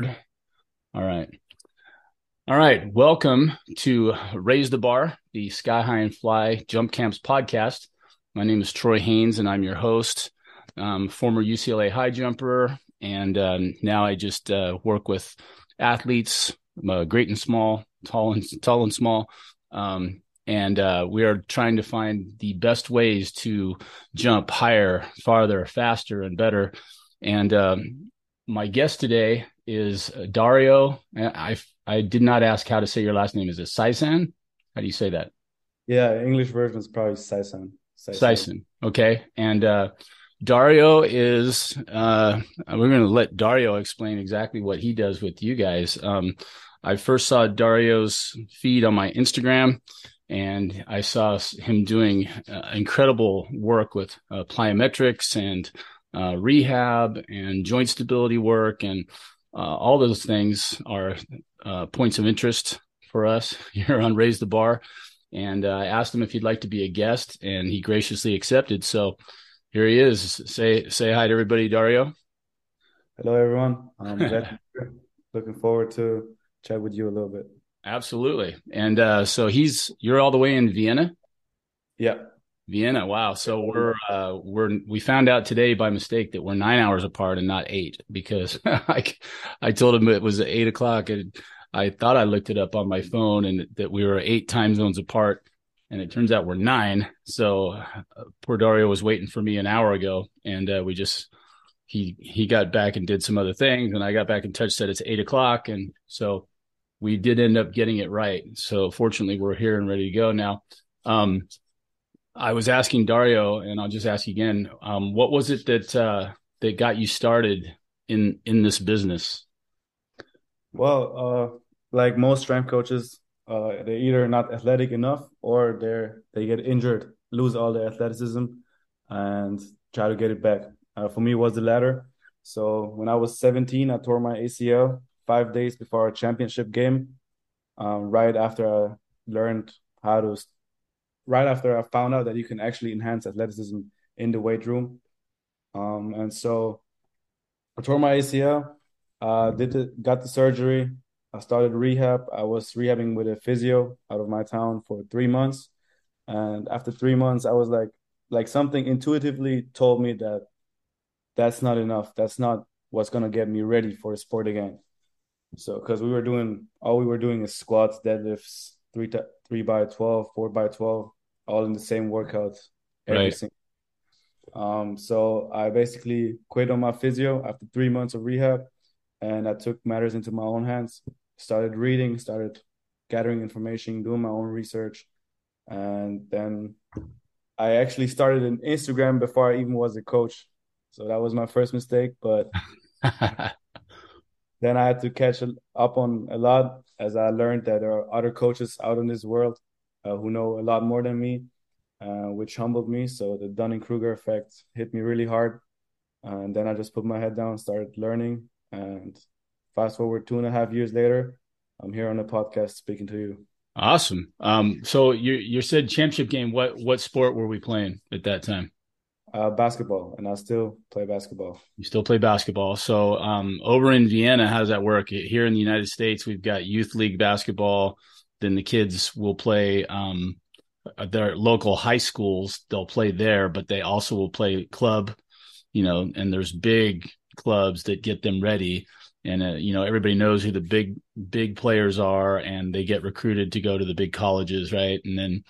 All right. All right. Welcome to Raise the Bar, the Sky High and Fly Jump Camps podcast. My name is Troy Haynes, and I'm your host, um, former UCLA high jumper. And um, now I just uh, work with athletes, uh, great and small, tall and tall and small. Um, and uh, we are trying to find the best ways to jump higher, farther, faster, and better. And um, my guest today is Dario. I I did not ask how to say your last name. Is it Saisan? How do you say that? Yeah, English version is probably Saisan. Saisan. Okay. And uh, Dario is uh, we're going to let Dario explain exactly what he does with you guys. Um, I first saw Dario's feed on my Instagram, and I saw him doing uh, incredible work with uh, plyometrics and uh, rehab and joint stability work and uh, all those things are uh, points of interest for us here on Raise the Bar. And uh, I asked him if he'd like to be a guest, and he graciously accepted. So here he is. Say say hi to everybody, Dario. Hello, everyone. I'm looking forward to chat with you a little bit. Absolutely. And uh, so he's you're all the way in Vienna. Yeah. Vienna. Wow. So we're uh, we're we found out today by mistake that we're nine hours apart and not eight because I I told him it was eight o'clock and I thought I looked it up on my phone and that we were eight time zones apart and it turns out we're nine. So uh, poor Dario was waiting for me an hour ago and uh, we just he he got back and did some other things and I got back in touch said it's eight o'clock and so we did end up getting it right. So fortunately we're here and ready to go now. Um, I was asking Dario, and I'll just ask again. Um, what was it that uh, that got you started in in this business? Well, uh, like most strength coaches, uh, they're either not athletic enough or they're they get injured, lose all their athleticism, and try to get it back. Uh, for me, was the latter. So when I was 17, I tore my ACL five days before a championship game. Um, right after I learned how to right after I found out that you can actually enhance athleticism in the weight room. Um, and so I tore my ACL, uh, did the, got the surgery. I started rehab. I was rehabbing with a physio out of my town for three months. And after three months, I was like, like something intuitively told me that that's not enough. That's not what's gonna get me ready for the sport again. So, because we were doing all we were doing is squats, deadlifts, three to, three by 12, four by 12, all in the same workout every right. single. Um, so I basically quit on my physio after three months of rehab, and I took matters into my own hands. Started reading, started gathering information, doing my own research, and then I actually started an Instagram before I even was a coach. So that was my first mistake, but then I had to catch up on a lot as I learned that there are other coaches out in this world who know a lot more than me, uh, which humbled me. So the Dunning Kruger effect hit me really hard. And then I just put my head down, started learning. And fast forward two and a half years later, I'm here on the podcast speaking to you. Awesome. Um, so you you said championship game. What what sport were we playing at that time? Uh, basketball, and I still play basketball. You still play basketball. So um, over in Vienna, how does that work? Here in the United States, we've got youth league basketball then the kids will play um, their local high schools. They'll play there, but they also will play club, you know, and there's big clubs that get them ready. And, uh, you know, everybody knows who the big, big players are and they get recruited to go to the big colleges. Right. And then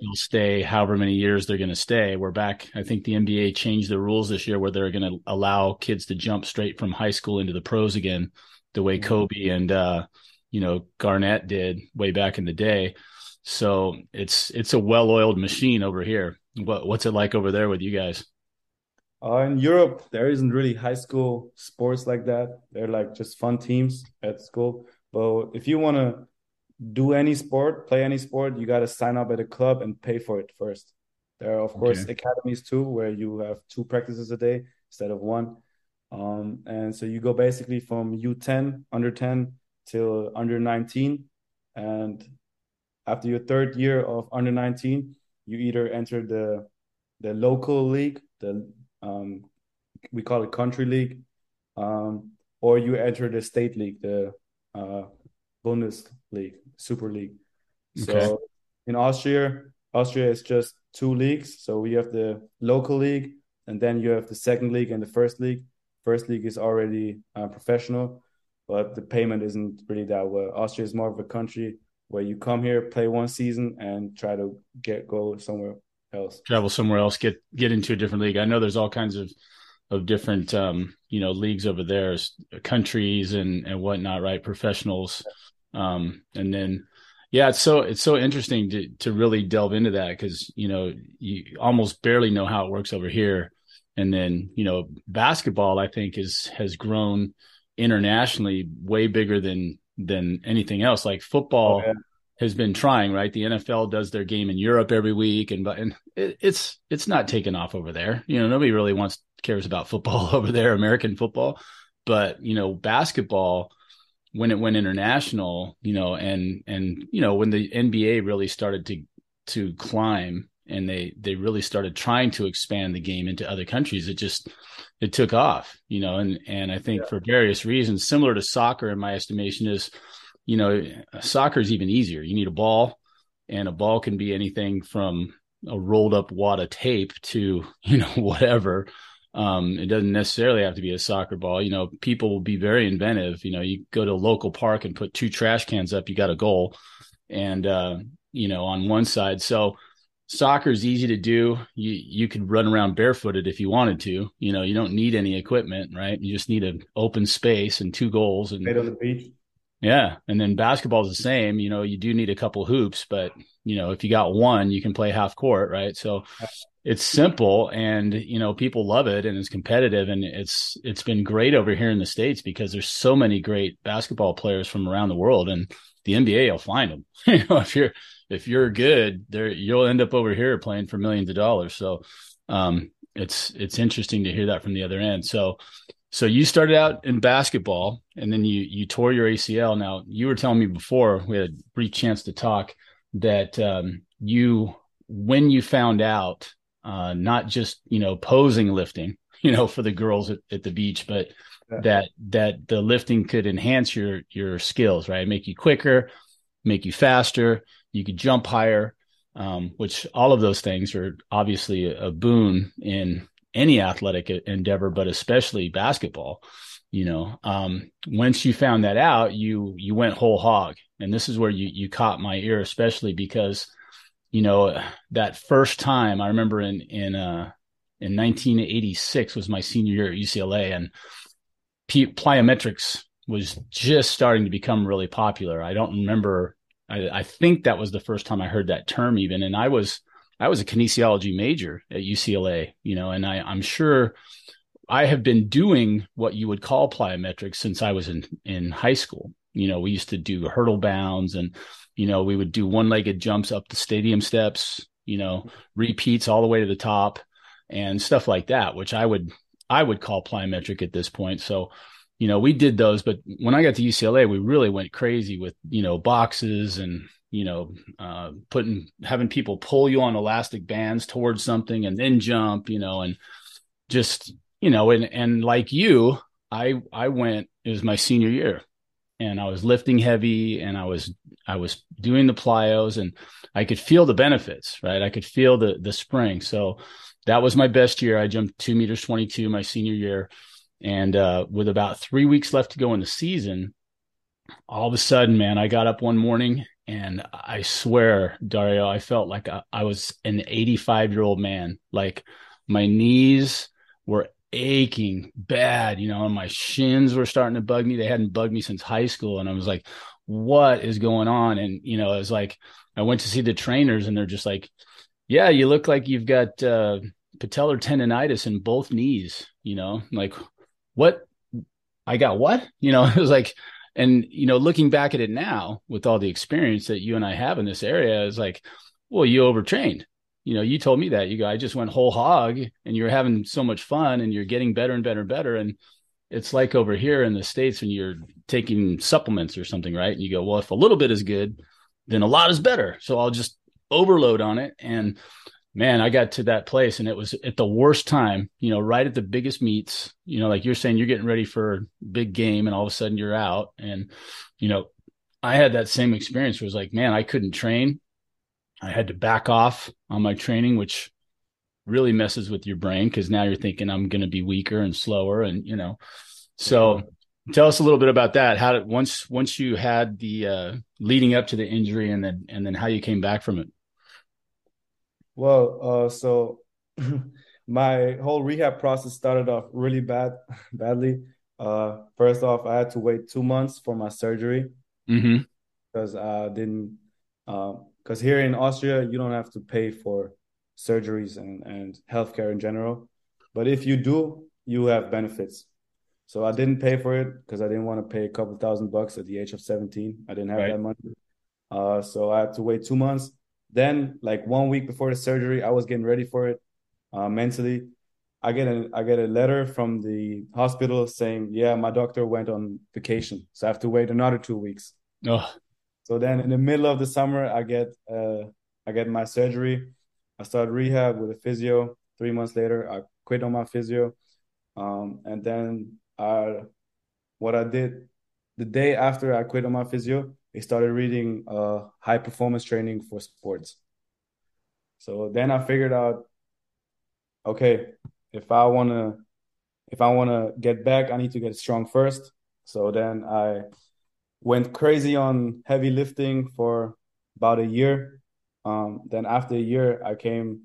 you'll stay however many years they're going to stay. We're back. I think the NBA changed the rules this year where they're going to allow kids to jump straight from high school into the pros again, the way mm-hmm. Kobe and, uh, you know Garnett did way back in the day. So it's it's a well-oiled machine over here. What what's it like over there with you guys? Uh, in Europe, there isn't really high school sports like that. They're like just fun teams at school. But if you want to do any sport, play any sport, you got to sign up at a club and pay for it first. There are, of course, academies too, where you have two practices a day instead of one. Um, and so you go basically from U10, under 10, till under 19 and after your third year of under 19 you either enter the the local league the um, we call it country league um, or you enter the state league, the uh, Bundesliga, Super League. Okay. So in Austria, Austria is just two leagues. So we have the local league, and then you have the second league and the first league. First league is already uh, professional, but the payment isn't really that well. Austria is more of a country where you come here, play one season, and try to get go somewhere else. Travel somewhere else, get get into a different league. I know there's all kinds of of different um, you know leagues over there, countries and and whatnot, right? Professionals, um, and then yeah, it's so it's so interesting to to really delve into that because you know you almost barely know how it works over here, and then you know basketball I think is has grown internationally way bigger than than anything else. Like football oh, yeah. has been trying, right? The NFL does their game in Europe every week, and but and it, it's it's not taken off over there. You know, nobody really wants cares about football over there, American football, but you know, basketball when it went international, you know, and and you know when the NBA really started to to climb and they they really started trying to expand the game into other countries, it just it took off, you know, and and I think yeah. for various reasons, similar to soccer in my estimation, is you know soccer is even easier. You need a ball, and a ball can be anything from a rolled up wad of tape to you know whatever um, it doesn't necessarily have to be a soccer ball. You know, people will be very inventive. You know, you go to a local park and put two trash cans up, you got a goal. And, uh, you know, on one side. So soccer is easy to do. You, you could run around barefooted if you wanted to. You know, you don't need any equipment, right? You just need an open space and two goals. And on the beach. Yeah. And then basketball is the same. You know, you do need a couple hoops, but, you know, if you got one, you can play half court, right? So, it's simple and you know people love it and it's competitive and it's it's been great over here in the states because there's so many great basketball players from around the world and the NBA will find them. you know, if you're if you're good, there you'll end up over here playing for millions of dollars. So um, it's it's interesting to hear that from the other end. So so you started out in basketball and then you you tore your ACL. Now you were telling me before we had a brief chance to talk that um, you when you found out uh, not just you know posing lifting, you know, for the girls at, at the beach, but yeah. that that the lifting could enhance your your skills, right? Make you quicker, make you faster. You could jump higher, um, which all of those things are obviously a, a boon in any athletic endeavor, but especially basketball. You know, um, once you found that out, you you went whole hog, and this is where you you caught my ear, especially because you know, that first time I remember in in uh, in 1986 was my senior year at UCLA, and P- plyometrics was just starting to become really popular. I don't remember. I, I think that was the first time I heard that term, even, and I was I was a kinesiology major at UCLA, you know, and I, I'm sure I have been doing what you would call plyometrics since I was in in high school. You know, we used to do hurdle bounds and you know, we would do one legged jumps up the stadium steps, you know, repeats all the way to the top and stuff like that, which I would, I would call plyometric at this point. So, you know, we did those, but when I got to UCLA, we really went crazy with, you know, boxes and, you know, uh, putting, having people pull you on elastic bands towards something and then jump, you know, and just, you know, and, and like you, I, I went, it was my senior year and I was lifting heavy and I was I was doing the plyos and I could feel the benefits, right? I could feel the the spring. So that was my best year. I jumped two meters twenty two my senior year, and uh, with about three weeks left to go in the season, all of a sudden, man, I got up one morning and I swear, Dario, I felt like I, I was an eighty five year old man. Like my knees were aching bad, you know, and my shins were starting to bug me. They hadn't bugged me since high school. And I was like, what is going on? And, you know, it was like, I went to see the trainers and they're just like, yeah, you look like you've got uh, patellar tendonitis in both knees, you know, like what? I got what? You know, it was like, and, you know, looking back at it now with all the experience that you and I have in this area is like, well, you overtrained you know, you told me that you go, I just went whole hog and you're having so much fun and you're getting better and better and better. And it's like over here in the States when you're taking supplements or something, right? And you go, well, if a little bit is good, then a lot is better. So I'll just overload on it. And man, I got to that place and it was at the worst time, you know, right at the biggest meets, you know, like you're saying, you're getting ready for a big game and all of a sudden you're out. And, you know, I had that same experience where it was like, man, I couldn't train. I had to back off on my training, which really messes with your brain because now you're thinking I'm going to be weaker and slower. And, you know, so tell us a little bit about that. How did once, once you had the, uh, leading up to the injury and then, and then how you came back from it? Well, uh, so my whole rehab process started off really bad, badly. Uh, first off, I had to wait two months for my surgery mm-hmm. because I didn't. Because uh, here in Austria, you don't have to pay for surgeries and and healthcare in general, but if you do, you have benefits. So I didn't pay for it because I didn't want to pay a couple thousand bucks at the age of seventeen. I didn't have right. that money. Uh, so I had to wait two months then, like one week before the surgery, I was getting ready for it uh, mentally. I get a I get a letter from the hospital saying, "Yeah, my doctor went on vacation, so I have to wait another two weeks." Oh. So then, in the middle of the summer, I get uh, I get my surgery. I start rehab with a physio. Three months later, I quit on my physio, um, and then I, what I did the day after I quit on my physio, I started reading uh, high performance training for sports. So then I figured out, okay, if I wanna, if I wanna get back, I need to get strong first. So then I went crazy on heavy lifting for about a year. Um, then after a year, I came,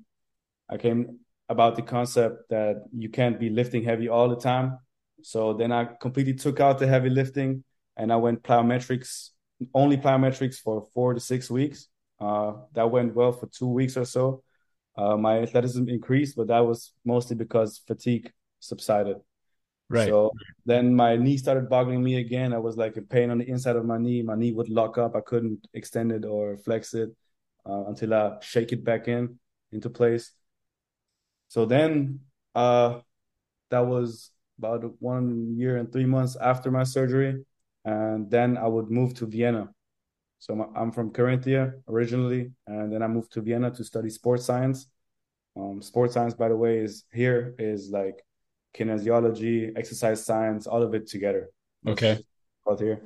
I came about the concept that you can't be lifting heavy all the time. So then I completely took out the heavy lifting and I went plyometrics only plyometrics for four to six weeks. Uh, that went well for two weeks or so. Uh, my athleticism increased, but that was mostly because fatigue subsided. Right. So then my knee started boggling me again. I was like a pain on the inside of my knee. My knee would lock up. I couldn't extend it or flex it uh, until I shake it back in into place. So then uh, that was about one year and three months after my surgery and then I would move to Vienna. So I'm from Carinthia originally, and then I moved to Vienna to study sports science. Um, sports science, by the way, is here is like kinesiology, exercise science, all of it together. Okay. Out here.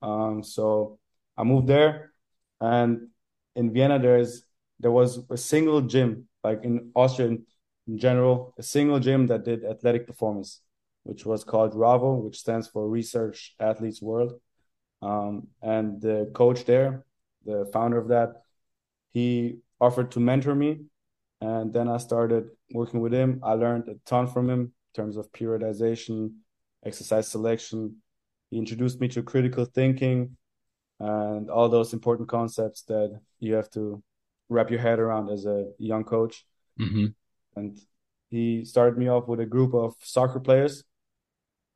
Um, so I moved there, and in Vienna there's there was a single gym, like in Austria in, in general, a single gym that did athletic performance which was called RAVO, which stands for Research Athletes World. Um, and the coach there, the founder of that, he offered to mentor me. And then I started working with him. I learned a ton from him in terms of periodization, exercise selection. He introduced me to critical thinking and all those important concepts that you have to wrap your head around as a young coach. Mm-hmm. And he started me off with a group of soccer players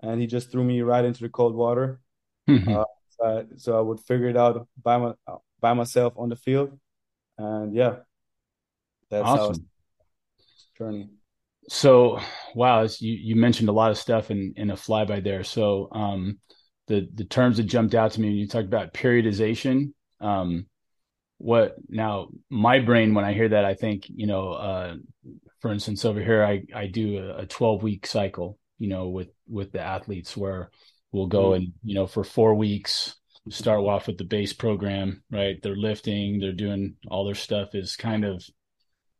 and he just threw me right into the cold water. Mm-hmm. Uh, so, I, so, I, would figure it out by my by myself on the field, and yeah, that's awesome. journey. So, wow, you you mentioned a lot of stuff in in a flyby there. So, um, the the terms that jumped out to me when you talked about periodization. Um, what now? My brain, when I hear that, I think you know, uh, for instance, over here, I I do a, twelve week cycle, you know, with with the athletes where we'll go mm-hmm. and you know for four weeks start off with the base program, right? They're lifting, they're doing all their stuff is kind of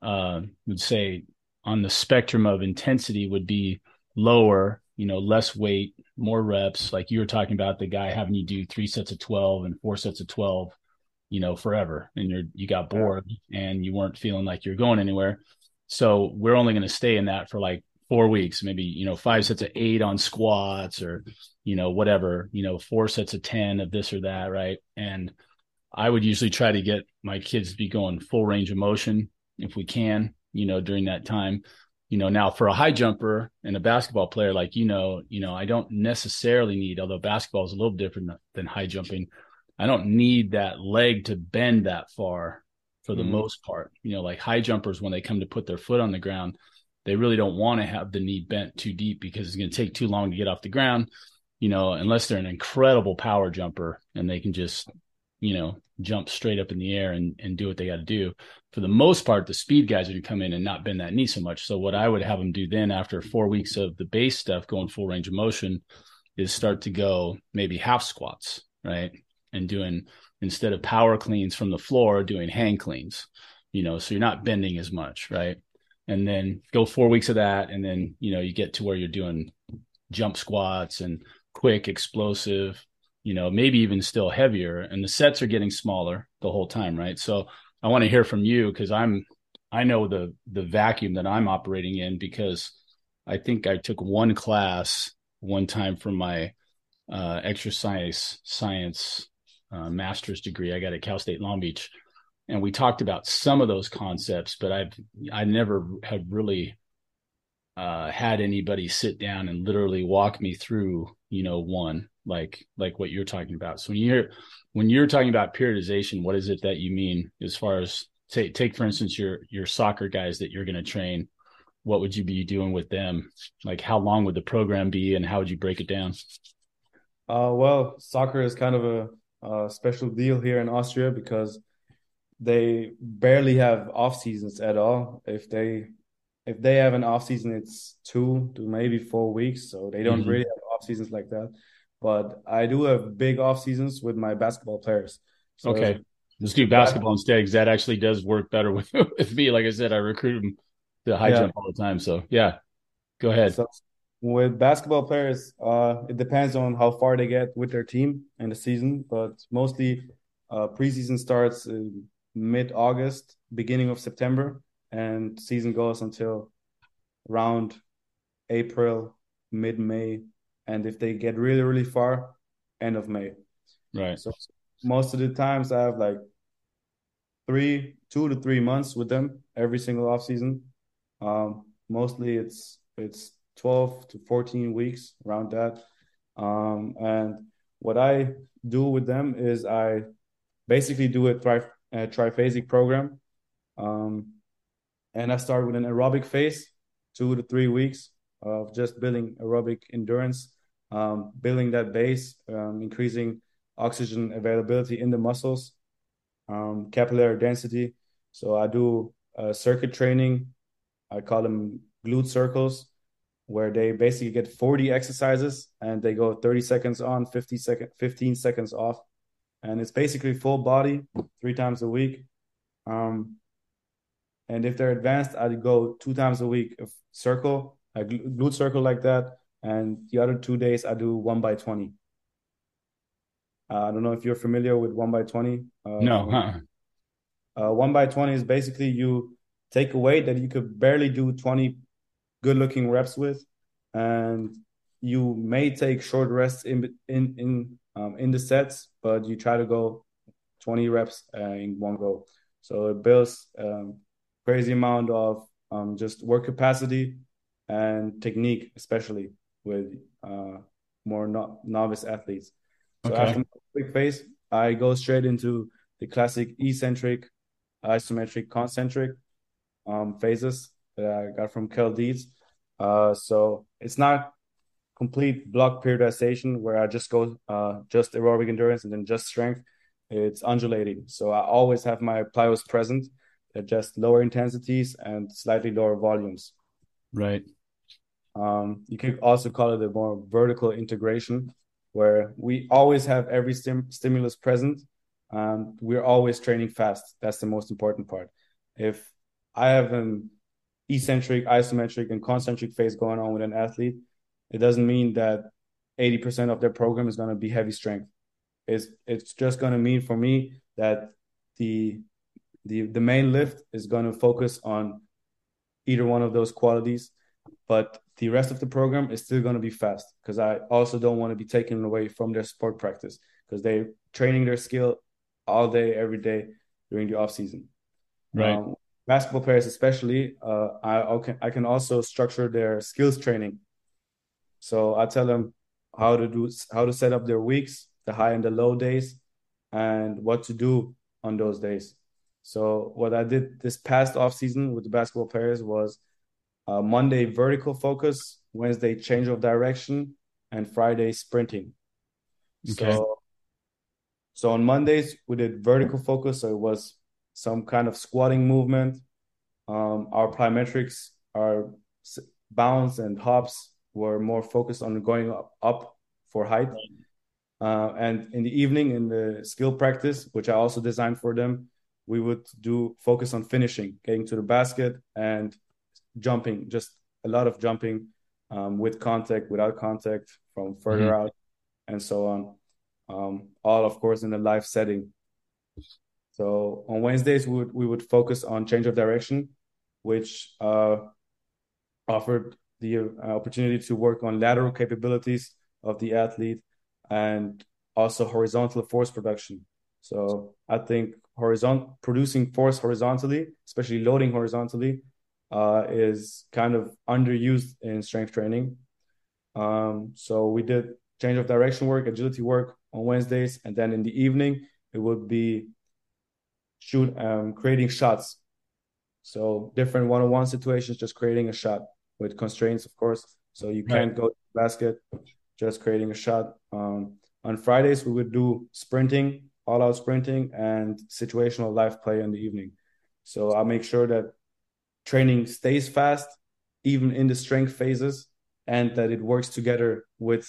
uh would say on the spectrum of intensity would be lower, you know, less weight, more reps. Like you were talking about the guy having you do three sets of 12 and four sets of 12, you know, forever. And you're, you got bored and you weren't feeling like you're going anywhere. So we're only going to stay in that for like four weeks, maybe, you know, five sets of eight on squats or, you know, whatever, you know, four sets of 10 of this or that. Right. And I would usually try to get my kids to be going full range of motion if we can, you know, during that time. You know, now for a high jumper and a basketball player, like, you know, you know, I don't necessarily need, although basketball is a little different than high jumping. I don't need that leg to bend that far for the mm-hmm. most part. You know, like high jumpers, when they come to put their foot on the ground, they really don't want to have the knee bent too deep because it's going to take too long to get off the ground, you know, unless they're an incredible power jumper and they can just you know, jump straight up in the air and, and do what they got to do. For the most part, the speed guys are going to come in and not bend that knee so much. So what I would have them do then after four weeks of the base stuff going full range of motion is start to go maybe half squats, right? And doing instead of power cleans from the floor, doing hang cleans, you know, so you're not bending as much, right? And then go four weeks of that. And then, you know, you get to where you're doing jump squats and quick, explosive, you know, maybe even still heavier. And the sets are getting smaller the whole time, right? So I want to hear from you because I'm I know the the vacuum that I'm operating in because I think I took one class one time from my uh, exercise science uh, master's degree I got at Cal State Long Beach, and we talked about some of those concepts, but I've I never have really uh, had anybody sit down and literally walk me through, you know, one like like what you're talking about. So when you're when you're talking about periodization, what is it that you mean as far as take take for instance your your soccer guys that you're going to train? What would you be doing with them? Like how long would the program be, and how would you break it down? Uh, well, soccer is kind of a, a special deal here in Austria because they barely have off seasons at all. If they if they have an off season, it's two to maybe four weeks. So they don't mm-hmm. really have off seasons like that. But I do have big off seasons with my basketball players. So okay. Let's do basketball instead because that actually does work better with, with me. Like I said, I recruit them to high yeah. jump all the time. So yeah, go ahead. So with basketball players, uh, it depends on how far they get with their team in the season, but mostly uh, preseason starts mid August, beginning of September, and season goes until around April, mid May, and if they get really really far, end of May. Right. So most of the times I have like three, two to three months with them every single off season. Um, mostly it's it's twelve to fourteen weeks around that. Um, and what I do with them is I basically do a, tri- a triphasic program. Um, and I start with an aerobic phase, two to three weeks of just building aerobic endurance, um, building that base, um, increasing oxygen availability in the muscles, um, capillary density. So I do uh, circuit training. I call them glute circles, where they basically get 40 exercises and they go 30 seconds on, 50 second, 15 seconds off. And it's basically full body three times a week. Um, and if they're advanced, I'd go two times a week of circle, a glute circle like that. And the other two days, I do one by 20. Uh, I don't know if you're familiar with one by 20. Uh, no. Huh? Uh, one by 20 is basically you take a weight that you could barely do 20 good looking reps with. And you may take short rests in in in um, in the sets, but you try to go 20 reps uh, in one go. So it builds um, crazy amount of um, just work capacity and technique, especially with uh, more no- novice athletes. So okay. after quick phase, I go straight into the classic eccentric, isometric, concentric um, phases that I got from Cal Dietz. Uh, so it's not complete block periodization where I just go uh, just aerobic endurance and then just strength. It's undulating. So I always have my plyos present at just lower intensities and slightly lower volumes. Right. Um, you could also call it a more vertical integration, where we always have every stim- stimulus present. and we're always training fast. That's the most important part. If I have an eccentric, isometric, and concentric phase going on with an athlete, it doesn't mean that 80% of their program is going to be heavy strength. It's it's just going to mean for me that the the the main lift is going to focus on either one of those qualities but the rest of the program is still going to be fast because i also don't want to be taken away from their sport practice because they're training their skill all day every day during the off season right um, basketball players especially uh, I, can, I can also structure their skills training so i tell them how to do how to set up their weeks the high and the low days and what to do on those days so what I did this past off season with the basketball players was uh, Monday vertical focus, Wednesday change of direction, and Friday sprinting. Okay. So So on Mondays we did vertical focus, so it was some kind of squatting movement. Um, our plyometrics, our bounce and hops were more focused on going up, up for height. Uh, and in the evening, in the skill practice, which I also designed for them, we would do focus on finishing, getting to the basket and jumping, just a lot of jumping um, with contact, without contact, from further mm-hmm. out, and so on. Um, all, of course, in a live setting. So on Wednesdays, we would, we would focus on change of direction, which uh, offered the uh, opportunity to work on lateral capabilities of the athlete and also horizontal force production. So I think horizontal producing force horizontally, especially loading horizontally, uh, is kind of underused in strength training. Um, so we did change of direction work, agility work on Wednesdays, and then in the evening it would be shoot um, creating shots. So different one-on-one situations, just creating a shot with constraints, of course. So you can't right. go to the basket, just creating a shot. Um, on Fridays we would do sprinting, all-out sprinting, and situational live play in the evening. So I make sure that training stays fast, even in the strength phases, and that it works together with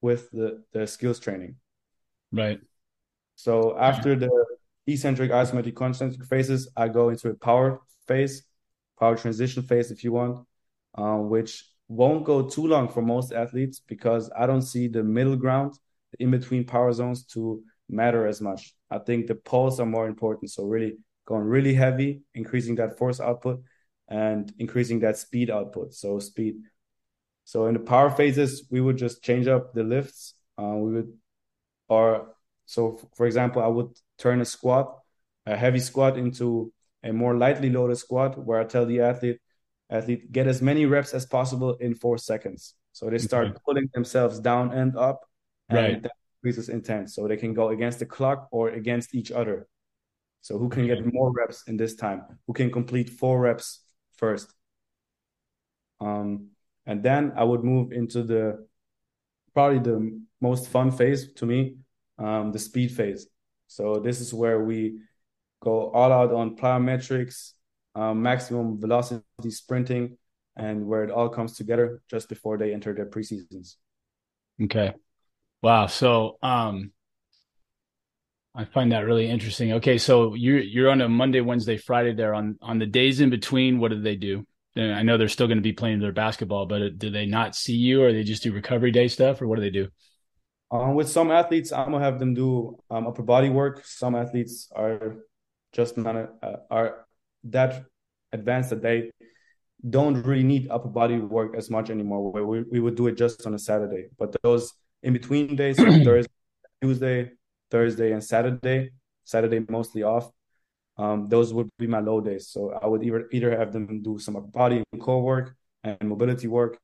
with the the skills training. Right. So after the eccentric, isometric, concentric phases, I go into a power phase, power transition phase, if you want, um, which won't go too long for most athletes because I don't see the middle ground in between power zones to matter as much. I think the poles are more important. So really going really heavy, increasing that force output, and increasing that speed output. So speed. So in the power phases, we would just change up the lifts. Uh, we would, or so for example, I would turn a squat, a heavy squat, into a more lightly loaded squat, where I tell the athlete, athlete get as many reps as possible in four seconds. So they start okay. pulling themselves down and up, and right. that increases intense. So they can go against the clock or against each other. So who can okay. get more reps in this time? Who can complete four reps first. Um, and then I would move into the probably the most fun phase to me, um, the speed phase. So this is where we go all out on plyometrics, um, maximum velocity sprinting, and where it all comes together just before they enter their preseasons. Okay. Wow. So um I find that really interesting. Okay, so you're you're on a Monday, Wednesday, Friday there. On on the days in between, what do they do? I know they're still going to be playing their basketball, but do they not see you, or they just do recovery day stuff, or what do they do? Um, with some athletes, I'm gonna have them do um, upper body work. Some athletes are just not uh, are that advanced that they don't really need upper body work as much anymore. We we would do it just on a Saturday, but those in between days, Thursday, Tuesday, Thursday and Saturday. Saturday mostly off. Um, those would be my low days. So I would either either have them do some upper body and core work and mobility work,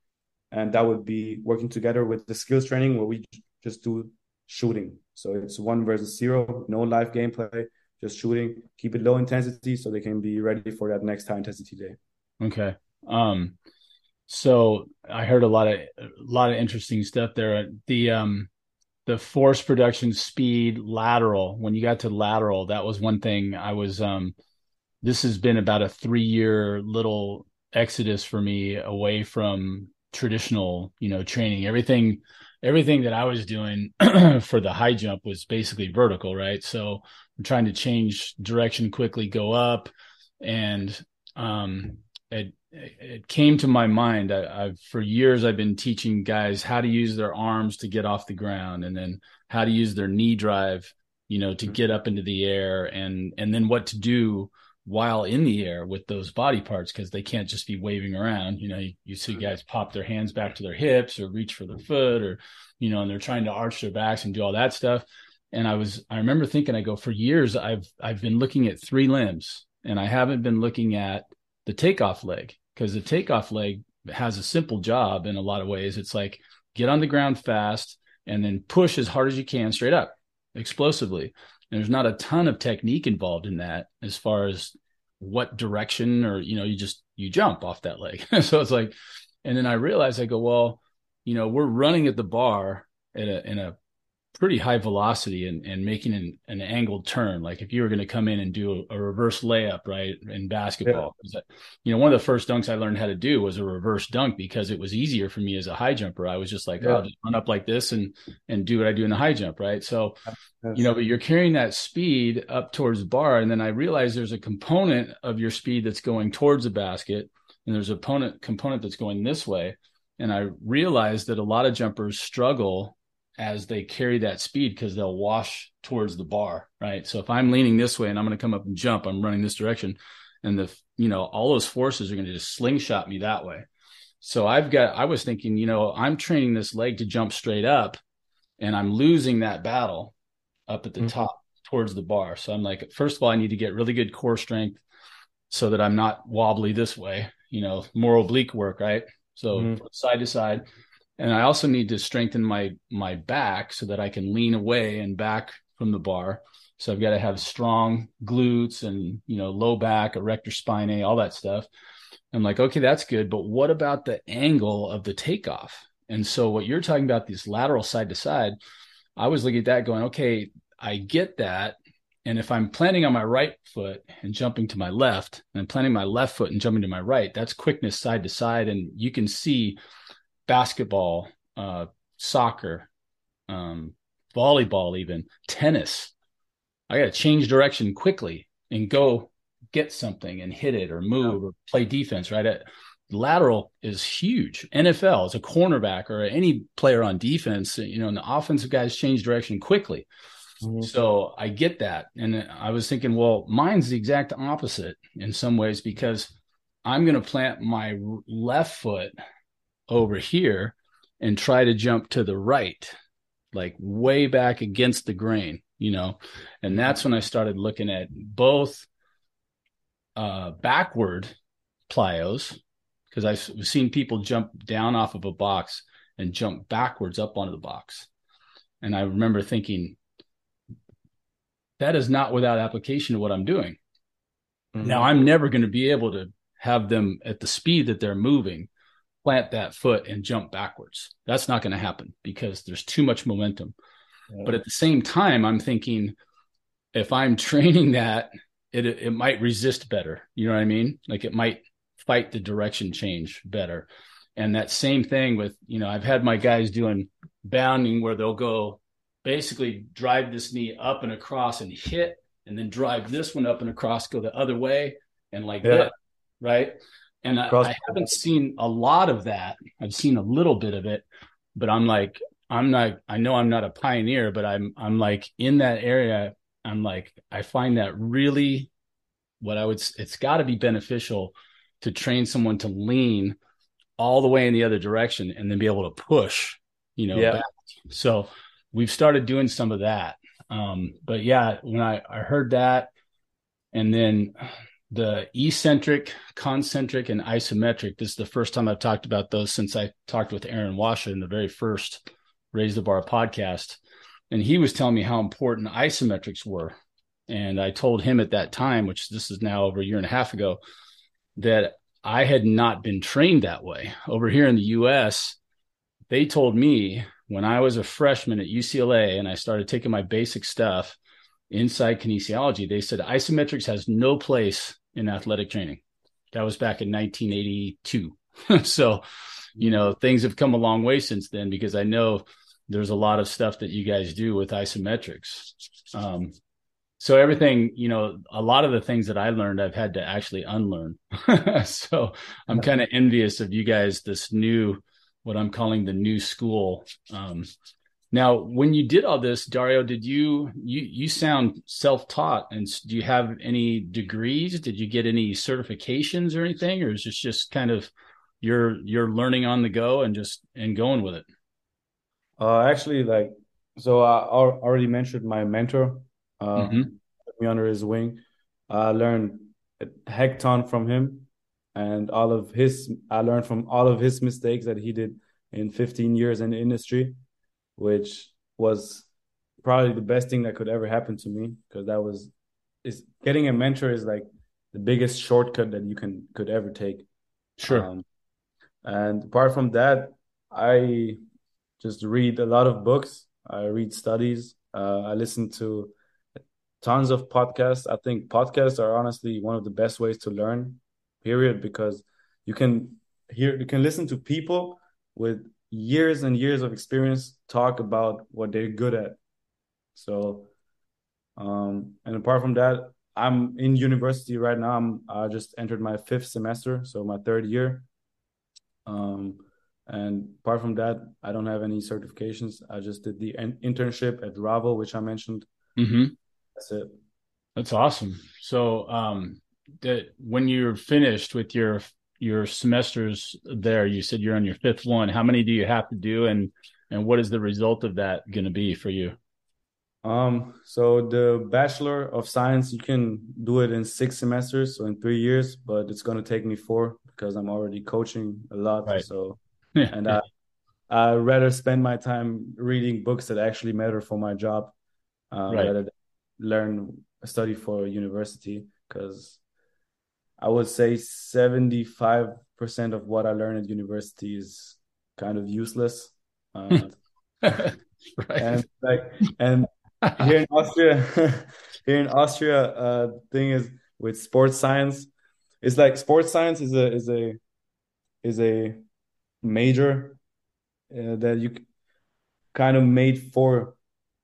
and that would be working together with the skills training where we just do shooting. So it's one versus zero, no live gameplay, just shooting. Keep it low intensity so they can be ready for that next high intensity day. Okay. Um, so I heard a lot of a lot of interesting stuff there. The um the force production speed lateral when you got to lateral that was one thing i was um this has been about a three year little exodus for me away from traditional you know training. Everything everything that i was doing for the high jump was basically vertical right? So i'm trying to change direction quickly go up and um it it came to my mind. I, have for years I've been teaching guys how to use their arms to get off the ground, and then how to use their knee drive, you know, to get up into the air, and and then what to do while in the air with those body parts because they can't just be waving around. You know, you, you see mm-hmm. guys pop their hands back to their hips or reach for their foot, or you know, and they're trying to arch their backs and do all that stuff. And I was I remember thinking, I go for years I've I've been looking at three limbs, and I haven't been looking at the takeoff leg because the takeoff leg has a simple job in a lot of ways. It's like get on the ground fast and then push as hard as you can straight up explosively. And there's not a ton of technique involved in that as far as what direction or you know you just you jump off that leg. so it's like and then I realized I go well, you know, we're running at the bar at a in a pretty high velocity and, and making an, an angled turn. Like if you were going to come in and do a, a reverse layup, right, in basketball, yeah. you know, one of the first dunks I learned how to do was a reverse dunk because it was easier for me as a high jumper. I was just like, oh, yeah. oh, I'll just run up like this and, and do what I do in the high jump, right? So, you know, but you're carrying that speed up towards the bar. And then I realized there's a component of your speed that's going towards the basket and there's a component component that's going this way. And I realized that a lot of jumpers struggle as they carry that speed because they'll wash towards the bar, right? So if I'm leaning this way and I'm going to come up and jump, I'm running this direction, and the you know all those forces are going to just slingshot me that way. So I've got I was thinking, you know, I'm training this leg to jump straight up, and I'm losing that battle up at the mm-hmm. top towards the bar. So I'm like, first of all, I need to get really good core strength so that I'm not wobbly this way, you know, more oblique work, right? So mm-hmm. side to side and I also need to strengthen my my back so that I can lean away and back from the bar. So I've got to have strong glutes and you know low back, erector spinae, all that stuff. I'm like, okay, that's good, but what about the angle of the takeoff? And so what you're talking about, these lateral side to side, I was looking at that going, okay, I get that. And if I'm planting on my right foot and jumping to my left, and planting my left foot and jumping to my right, that's quickness side to side. And you can see basketball, uh, soccer, um, volleyball, even tennis. I got to change direction quickly and go get something and hit it or move yeah. or play defense. Right at lateral is huge. NFL as a cornerback or any player on defense, you know, and the offensive guys change direction quickly. Mm-hmm. So I get that. And I was thinking, well, mine's the exact opposite in some ways because I'm going to plant my left foot over here and try to jump to the right, like way back against the grain, you know. And that's when I started looking at both uh, backward plyos, because I've seen people jump down off of a box and jump backwards up onto the box. And I remember thinking, that is not without application to what I'm doing. Mm-hmm. Now, I'm never going to be able to have them at the speed that they're moving plant that foot and jump backwards. That's not going to happen because there's too much momentum. Yeah. But at the same time, I'm thinking if I'm training that, it it might resist better. You know what I mean? Like it might fight the direction change better. And that same thing with, you know, I've had my guys doing bounding where they'll go basically drive this knee up and across and hit and then drive this one up and across, go the other way and like yeah. that. Right. And I, I, haven't seen a lot of that. I've seen a little bit of it, but I'm like, I'm not, I know I'm not a pioneer, but I'm, I'm like in that area. I'm like, I find that really what I would, it's got to be beneficial to train someone to lean all the way in the other direction and then be able to push, you know, yeah. back. So we've started doing some of that. Um, but yeah, when I, I heard that and then the eccentric, concentric, and isometric. This is the first time I've talked about those since I talked with Aaron Washa in the very first Raise the Bar podcast. And he was telling me how important isometrics were. And I told him at that time, which this is now over a year and a half ago, that I had not been trained that way. Over here in the US, they told me when I was a freshman at UCLA and I started taking my basic stuff inside kinesiology, they said isometrics has no place in athletic training. That was back in 1982. so, you know, things have come a long way since then because I know there's a lot of stuff that you guys do with isometrics. Um, so everything, you know, a lot of the things that I learned, I've had to actually unlearn. so I'm kind of envious of you guys, this new, what I'm calling the new school. Um, now, when you did all this, Dario, did you you you sound self-taught and do you have any degrees? Did you get any certifications or anything or is this just kind of you're you're learning on the go and just and going with it? Uh actually like so I already mentioned my mentor uh mm-hmm. me under his wing. I learned a heck ton from him and all of his I learned from all of his mistakes that he did in 15 years in the industry which was probably the best thing that could ever happen to me because that was is getting a mentor is like the biggest shortcut that you can could ever take. Sure. Um, and apart from that, I just read a lot of books. I read studies. Uh, I listen to tons of podcasts. I think podcasts are honestly one of the best ways to learn, period, because you can hear, you can listen to people with years and years of experience talk about what they're good at. So, um, and apart from that, I'm in university right now. I'm I just entered my fifth semester, so my third year. Um, and apart from that, I don't have any certifications. I just did the internship at Ravo, which I mentioned. Mm-hmm. That's it. That's awesome. So, um, that when you're finished with your your semesters there, you said you're on your fifth one. How many do you have to do, and and what is the result of that going to be for you? Um, so the Bachelor of Science, you can do it in six semesters, so in three years, but it's going to take me four because I'm already coaching a lot. Right. So, and I, I rather spend my time reading books that actually matter for my job, uh, right. rather than learn study for university because I would say 75% of what I learned at university is kind of useless. Uh, right. And like, and here in Austria, here in Austria, uh, thing is with sports science, it's like sports science is a is a is a major uh, that you kind of made for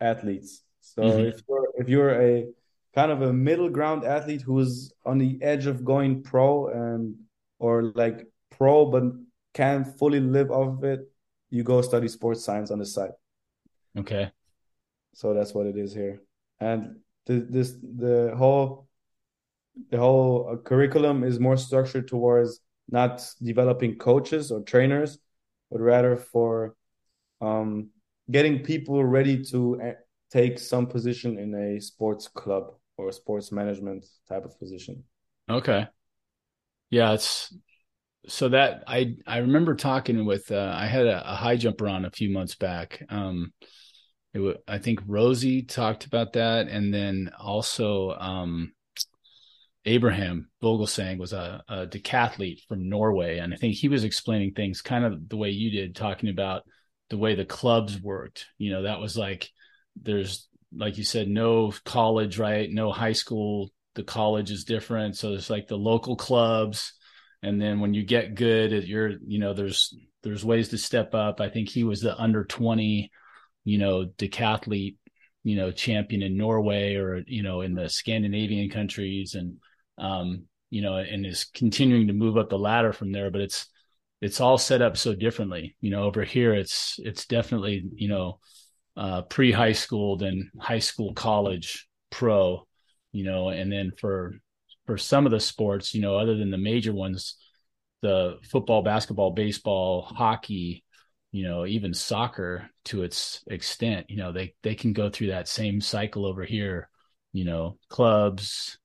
athletes. So mm-hmm. if you're if you're a kind of a middle ground athlete who's on the edge of going pro and or like pro but can't fully live off of it, you go study sports science on the side. Okay. So that's what it is here. And the, this the whole the whole uh, curriculum is more structured towards not developing coaches or trainers, but rather for um, getting people ready to uh, take some position in a sports club or sports management type of position. Okay. Yeah, it's so that I I remember talking with uh, I had a, a, high jumper on a few months back. Um, it, I think Rosie talked about that, and then also um, Abraham Vogelsang was a, a decathlete from Norway, and I think he was explaining things kind of the way you did, talking about the way the clubs worked. You know, that was like there's like you said, no college, right? No high school. The college is different, so it's like the local clubs, and then when you get good at your, you know, there's there's ways to step up. I think he was the under twenty you know, decathlete, you know, champion in Norway or, you know, in the Scandinavian countries and, um, you know, and is continuing to move up the ladder from there. But it's, it's all set up so differently. You know, over here, it's, it's definitely, you know, uh, pre high school, then high school, college, pro, you know, and then for, for some of the sports, you know, other than the major ones, the football, basketball, baseball, hockey, you know even soccer to its extent you know they they can go through that same cycle over here you know clubs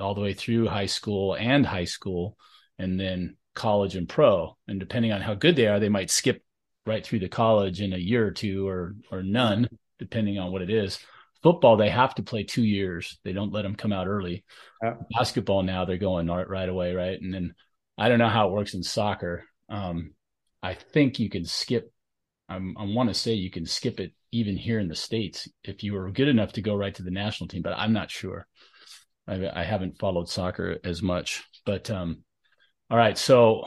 all the way through high school and high school and then college and pro. And depending on how good they are they might skip right through the college in a year or two or or none depending on what it is football they have to play two years they don't let them come out early yeah. basketball now they're going right, right away right and then i don't know how it works in soccer um, I think you can skip. I'm, I want to say you can skip it even here in the states if you were good enough to go right to the national team, but I'm not sure. I, I haven't followed soccer as much, but um, all right. So,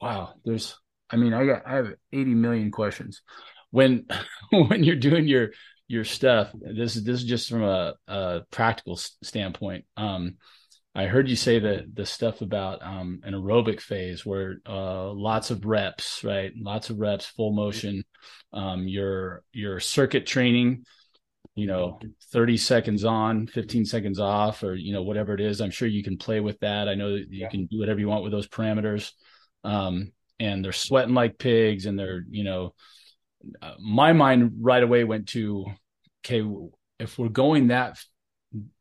wow, there's. I mean, I got I have 80 million questions. When when you're doing your your stuff, this is this is just from a, a practical standpoint. Um, I heard you say that the stuff about um, an aerobic phase where uh, lots of reps, right? Lots of reps, full motion. Um, your your circuit training, you know, thirty seconds on, fifteen seconds off, or you know whatever it is. I'm sure you can play with that. I know that you yeah. can do whatever you want with those parameters. Um, and they're sweating like pigs, and they're you know, uh, my mind right away went to, okay, if we're going that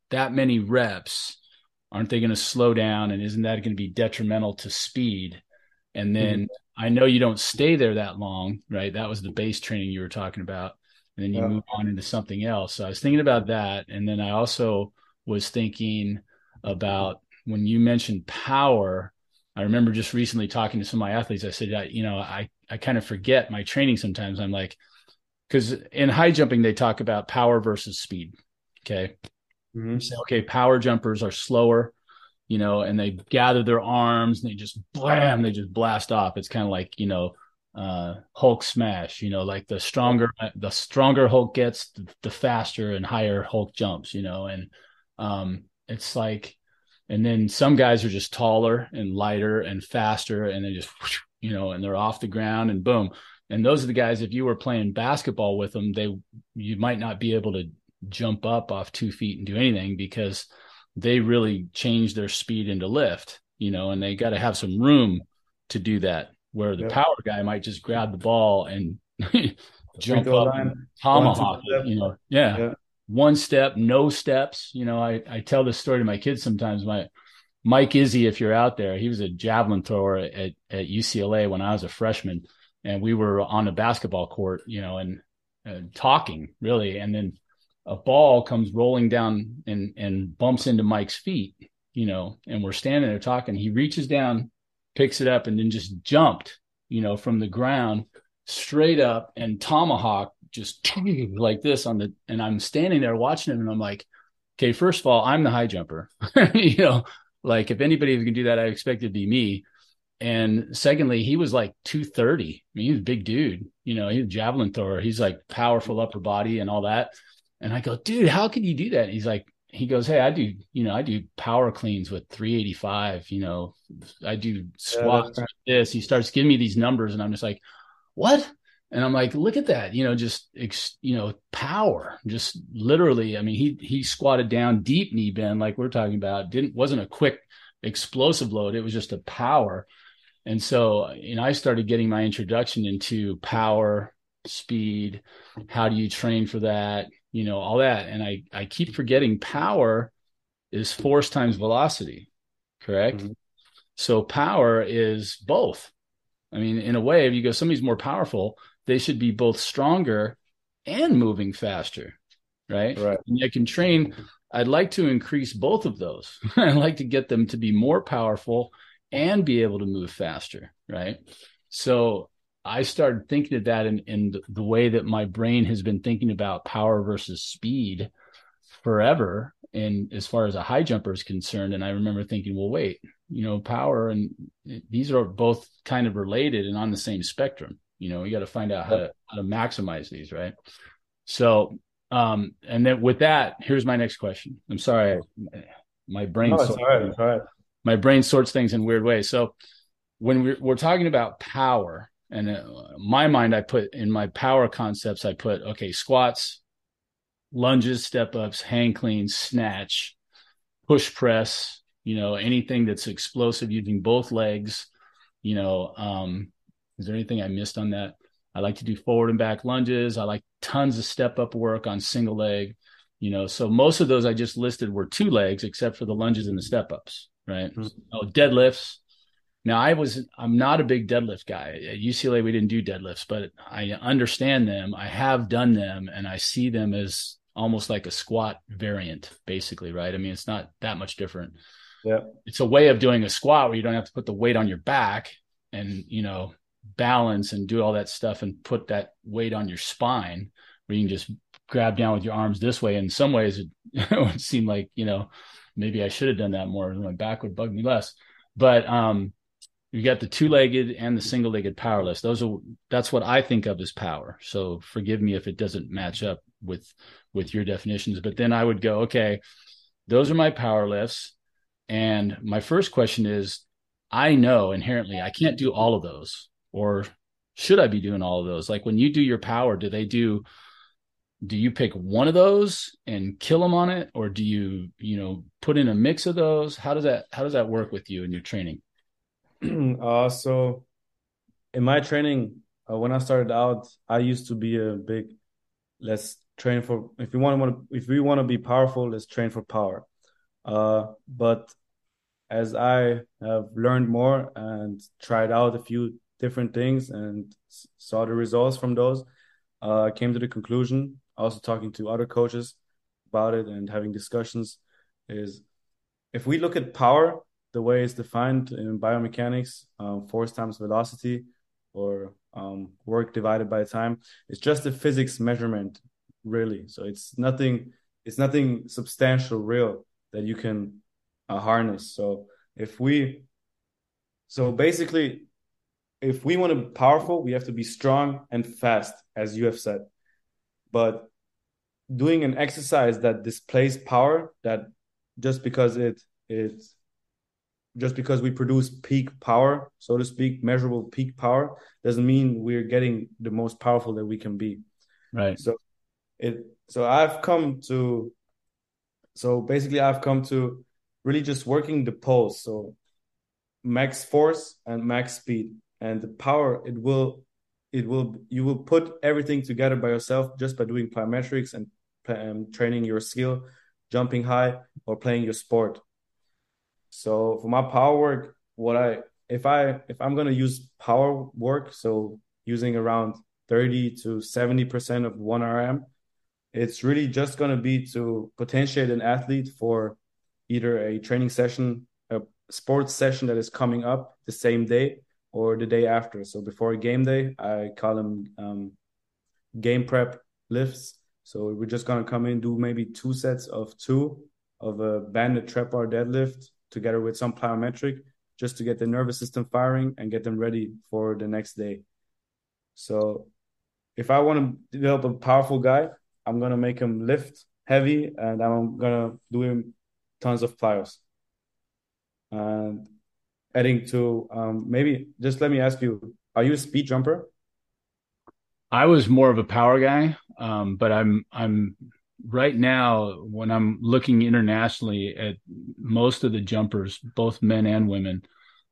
that many reps aren't they going to slow down and isn't that going to be detrimental to speed? And then mm-hmm. i know you don't stay there that long right? That was the base training you were talking about. And then you yeah. move on into something else. So i was thinking about that. And then i also was thinking about when you mentioned power i remember just recently talking to some of my athletes i said you know i i kind of forget my training sometimes i'm like because in high jumping they talk about power versus speed. Okay, mm-hmm. say okay, power jumpers are slower, you know, and they gather their arms and they just blam, they just blast off. It's kind of like you know uh hulk smash you know like the stronger the stronger hulk gets the, the, faster and higher hulk jumps you know and um it's like and then some guys are just taller and lighter and faster and they just you know and they're off the ground and boom and those are the guys if you were playing basketball with them they you might not be able to jump up off two feet and do anything because they really change their speed into lift you know and they got to have some room to do that where the power guy might just grab the ball and jump up and tomahawk you know yeah. yeah. One step no steps. You know i i tell this story to my kids sometimes. My mike izzy if you're out there he was a javelin thrower at at ucla when i was a freshman and we were on the basketball court you know and uh, talking really. And then a ball comes rolling down and and bumps into mike's feet you know and we're standing there talking. He reaches down picks it up and then just jumped, you know, from the ground straight up and tomahawk just like this on the and I'm standing there watching him and I'm like, okay, first of all, I'm the high jumper. you know, like if anybody can do that, I expect it to be me. And secondly, he was like 230. I mean, he was a big dude. You know, he's a javelin thrower. He's like powerful upper body and all that. And I go, dude, how can you do that? And he's like, he goes, Hey, I do, you know, I do power cleans with 385, you know, I do squats yeah, right. this. He starts giving me these numbers and I'm just like, what? And I'm like, look at that, you know, just, you know, power, just literally. I mean, he, he squatted down deep knee bend, like we're talking about, didn't, wasn't a quick explosive load. It was just a power. And so, you know, I started getting my introduction into power, speed. How do you train for that? you know, all that. And I, I keep forgetting power is force times velocity, correct? Mm-hmm. So power is both. I mean, in a way, if you go, somebody's more powerful, they should be both stronger and moving faster, right? Right. And I can train. I'd like to increase both of those. I'd like to get them to be more powerful and be able to move faster, right? So I started thinking of that in, in the way that my brain has been thinking about power versus speed forever. And as far as a high jumper is concerned, and I remember thinking, well, wait, you know, power and eh, these are both kind of related and on the same spectrum. You know, you got to find out how to how to maximize these, right? So, um, and then with that, here's my next question. I'm sorry, my brain, sorts, right, all right. my brain sorts things in weird ways. So, when we're, we're talking about power, and uh, my mind, I put in my power concepts, I put, okay, squats, lunges, step ups, hang cleans, snatch, push press, you know, anything that's explosive using both legs, you know, um, is there anything I missed on that? I like to do forward and back lunges. I like tons of step up work on single leg, you know. So most of those I just listed were two legs, except for the lunges and the step ups, right? Mm-hmm. Oh, deadlifts, now I was I'm not a big deadlift guy. At UCLA we didn't do deadlifts, but I understand them. I have done them and I see them as almost like a squat variant basically, right? I mean, it's not that much different. Yeah. It's a way of doing a squat where you don't have to put the weight on your back and, you know, balance and do all that stuff and put that weight on your spine where you can just grab down with your arms this way. In some ways it, it would seem like, you know, maybe I should have done that more. My back would bug me less. But um you got the two-legged and the single-legged powerlifts. Those are that's what I think of as power. So forgive me if it doesn't match up with with your definitions. But then I would go, okay, those are my power lifts. And my first question is, I know inherently I can't do all of those, or should I be doing all of those? Like when you do your power, do they do do you pick one of those and kill them on it or do you you know put in a mix of those how does that how does that work with you in your training uh, so in my training, uh, when I started out, I used to be a big let's train for if you want to if we want to be powerful, let's train for power. Uh, but as I have learned more and tried out a few different things and saw the results from those, uh, came to the conclusion, also talking to other coaches about it and having discussions, is if we look at power the way it's defined in biomechanics, um, force times velocity. or um, work divided by time. It's just a physics measurement, really. So it's nothing. It's nothing substantial, real that you can uh, harness. So if we, so basically, if we want to be powerful, we have to be strong and fast, as you have said. But doing an exercise that displays power, that just because it it just because we produce peak power, so to speak, measurable peak power, doesn't mean we're getting the most powerful that we can be. Right. So it so I've come to so basically I've come to really just working the pulse. So max force and max speed. And the power it will it will you will put everything together by yourself just by doing plyometrics and um, training your skill, jumping high or playing your sport. So for my power work, what I if I if I'm gonna use power work, so using around 30 to 70% of one RM, it's really just gonna be to potentiate an athlete for either a training session, a sports session that is coming up the same day or the day after. So before game day, I call them um, game prep lifts. So we're just gonna come in, do maybe two sets of two of a banded trap bar deadlift together with some plyometric just to get the nervous system firing and get them ready for the next day. So if I want to develop a powerful guy, I'm gonna make him lift heavy and I'm gonna do him tons of plyos. And adding to um, maybe just let me ask you, are you a speed jumper? I was more of a power guy, um, but I'm I'm right now when I'm looking internationally at most of the jumpers, both men and women,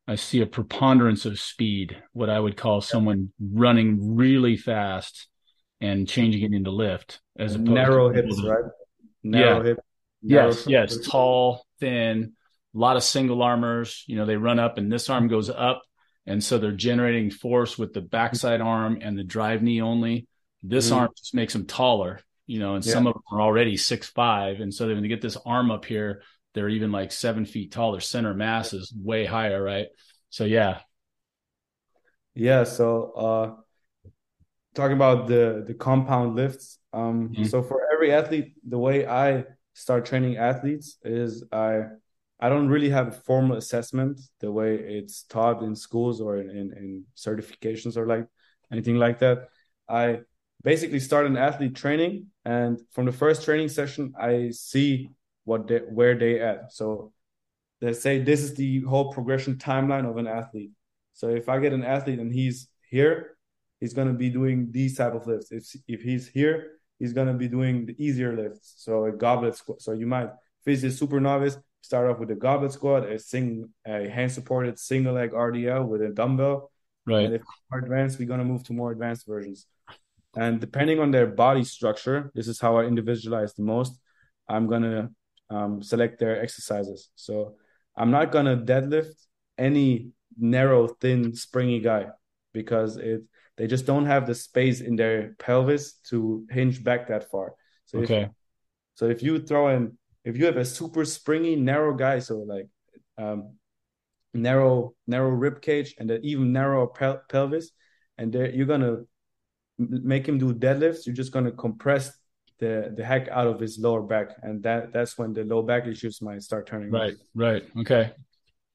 I see a preponderance of speed, what I would call someone running really fast and changing it into lift as opposed narrow to hips, right? Narrow yeah. hip. Narrow yes, yes, tall, thin, a lot of single armors. You know, they run up and this arm goes up. And so they're generating force with the backside arm and the drive knee only. This mm-hmm. arm just makes them taller you know, and yeah. some of them are already six five, and so when they get this arm up here, they're even like seven feet tall. Their center mass is way higher, right? So yeah, yeah. So uh, talking about the the compound lifts. Um, mm-hmm. So for every athlete, the way I start training athletes is I I don't really have a formal assessment the way it's taught in schools or in, in, in certifications or like anything like that. I basically start an athlete training and from the first training session i see what they, where they at. So they say this is the whole progression timeline of an athlete. So if i get an athlete and he's here he's to be doing these type of lifts. If, if he's here he's to be doing the easier lifts. So a goblet squat so you might if he's a super novice start off with a goblet squat a sing a hand supported single leg rdl with a dumbbell right and if more advanced we're going to move to more advanced versions and depending on their body structure, this is how I individualize the most. I'm gonna um, select their exercises. So I'm not gonna deadlift any narrow, thin, springy guy because it they just don't have the space in their pelvis to hinge back that far. So okay. If, so if you throw in if you have a super springy, narrow guy, so like um, narrow narrow rib cage and an even narrower pel- pelvis, and you're gonna make him do deadlifts, you're just gonna compress the the heck out of his lower back, and that that's when the low back issues might start turning. Right, right, okay.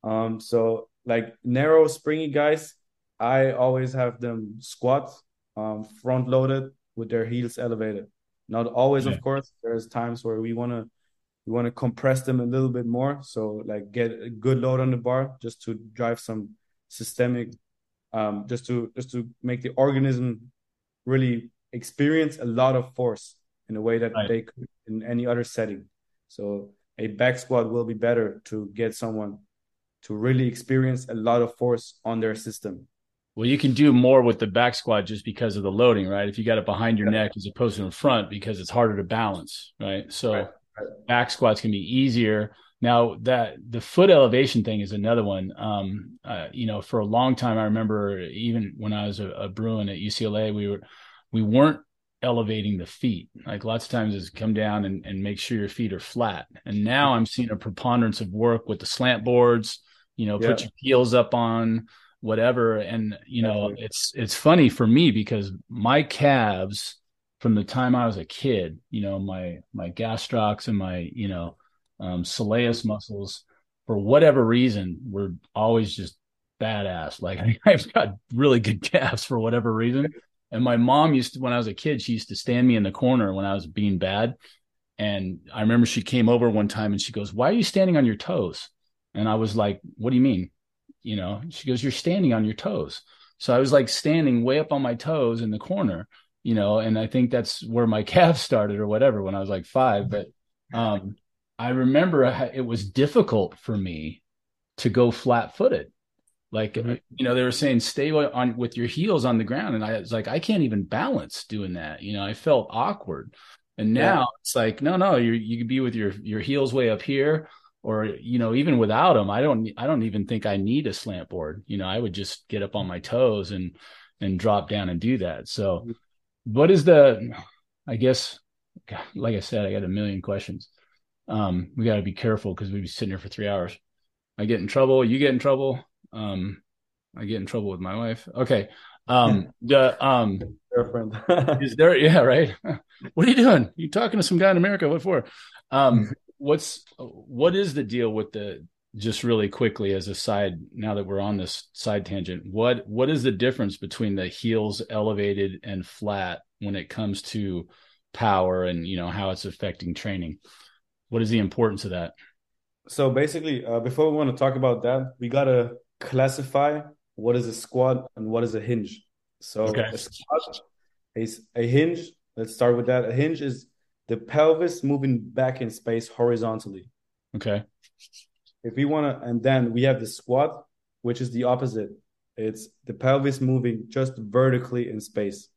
Um, so like narrow, springy guys, I always have them squat, um, front loaded with their heels elevated. Not always, yeah. of course. There's times where we wanna we want to compress them a little bit more so like get a good load on the bar just to drive some systemic um, just to just to make the organism really experience a lot of force in a way that right. they could in any other setting. So a back squat will be better to get someone to really experience a lot of force on their system. Well, you can do more with the back squat just because of the loading, right? If you got it behind your neck as opposed to in front because it's harder to balance, right? So right. Back squats can be easier. Now that the foot elevation thing is another one. Um, uh, you know, for a long time, I remember even when I was a, a Bruin at UCLA, we were we weren't elevating the feet. Like lots of times is come down and, and make sure your feet are flat. And now I'm seeing a preponderance of work with the slant boards, you know, yeah. put your heels up on whatever. And you know, it's it's funny for me because my calves from the time I was a kid, you know, my my gastrocs and my you know um, soleus muscles, for whatever reason, were always just badass. Like I've got really good calves for whatever reason. And my mom used to, when I was a kid, she used to stand me in the corner when I was being bad. And I remember she came over one time and she goes, Why are you standing on your toes? And I was like, What do you mean? You know, she goes, You're standing on your toes. So I was like standing way up on my toes in the corner, you know, and I think that's where my calves started or whatever when I was like five. But um, I remember it was difficult for me to go flat footed. Like mm-hmm. you know, they were saying stay on with your heels on the ground, and I was like, I can't even balance doing that. You know, I felt awkward. And now yeah. it's like, no, no, you you could be with your your heels way up here, or you know, even without them, I don't I don't even think I need a slant board. You know, I would just get up on my toes and and drop down and do that. So, mm-hmm. What is the? I guess, like I said, I got a million questions. Um, we got to be careful because we'd be sitting here for three hours. I get in trouble. You get in trouble. Um, I get in trouble with my wife. Okay. Um, the um, girlfriend is there? Yeah, right. what are you doing? You talking to some guy in America? What for? Um, what's what is the deal with the just really quickly as a side now that we're on this side tangent what what is the difference between the heels elevated and flat when it comes to power and you know how it's affecting training what is the importance of that so basically uh, before we want to talk about that we got to classify what is a squat and what is a hinge. So okay. a squat is a hinge. Let's start with that. A hinge is the pelvis moving back in space horizontally. Okay. If we want to, and then we have the squat, which is the opposite. It's the pelvis moving just vertically in space.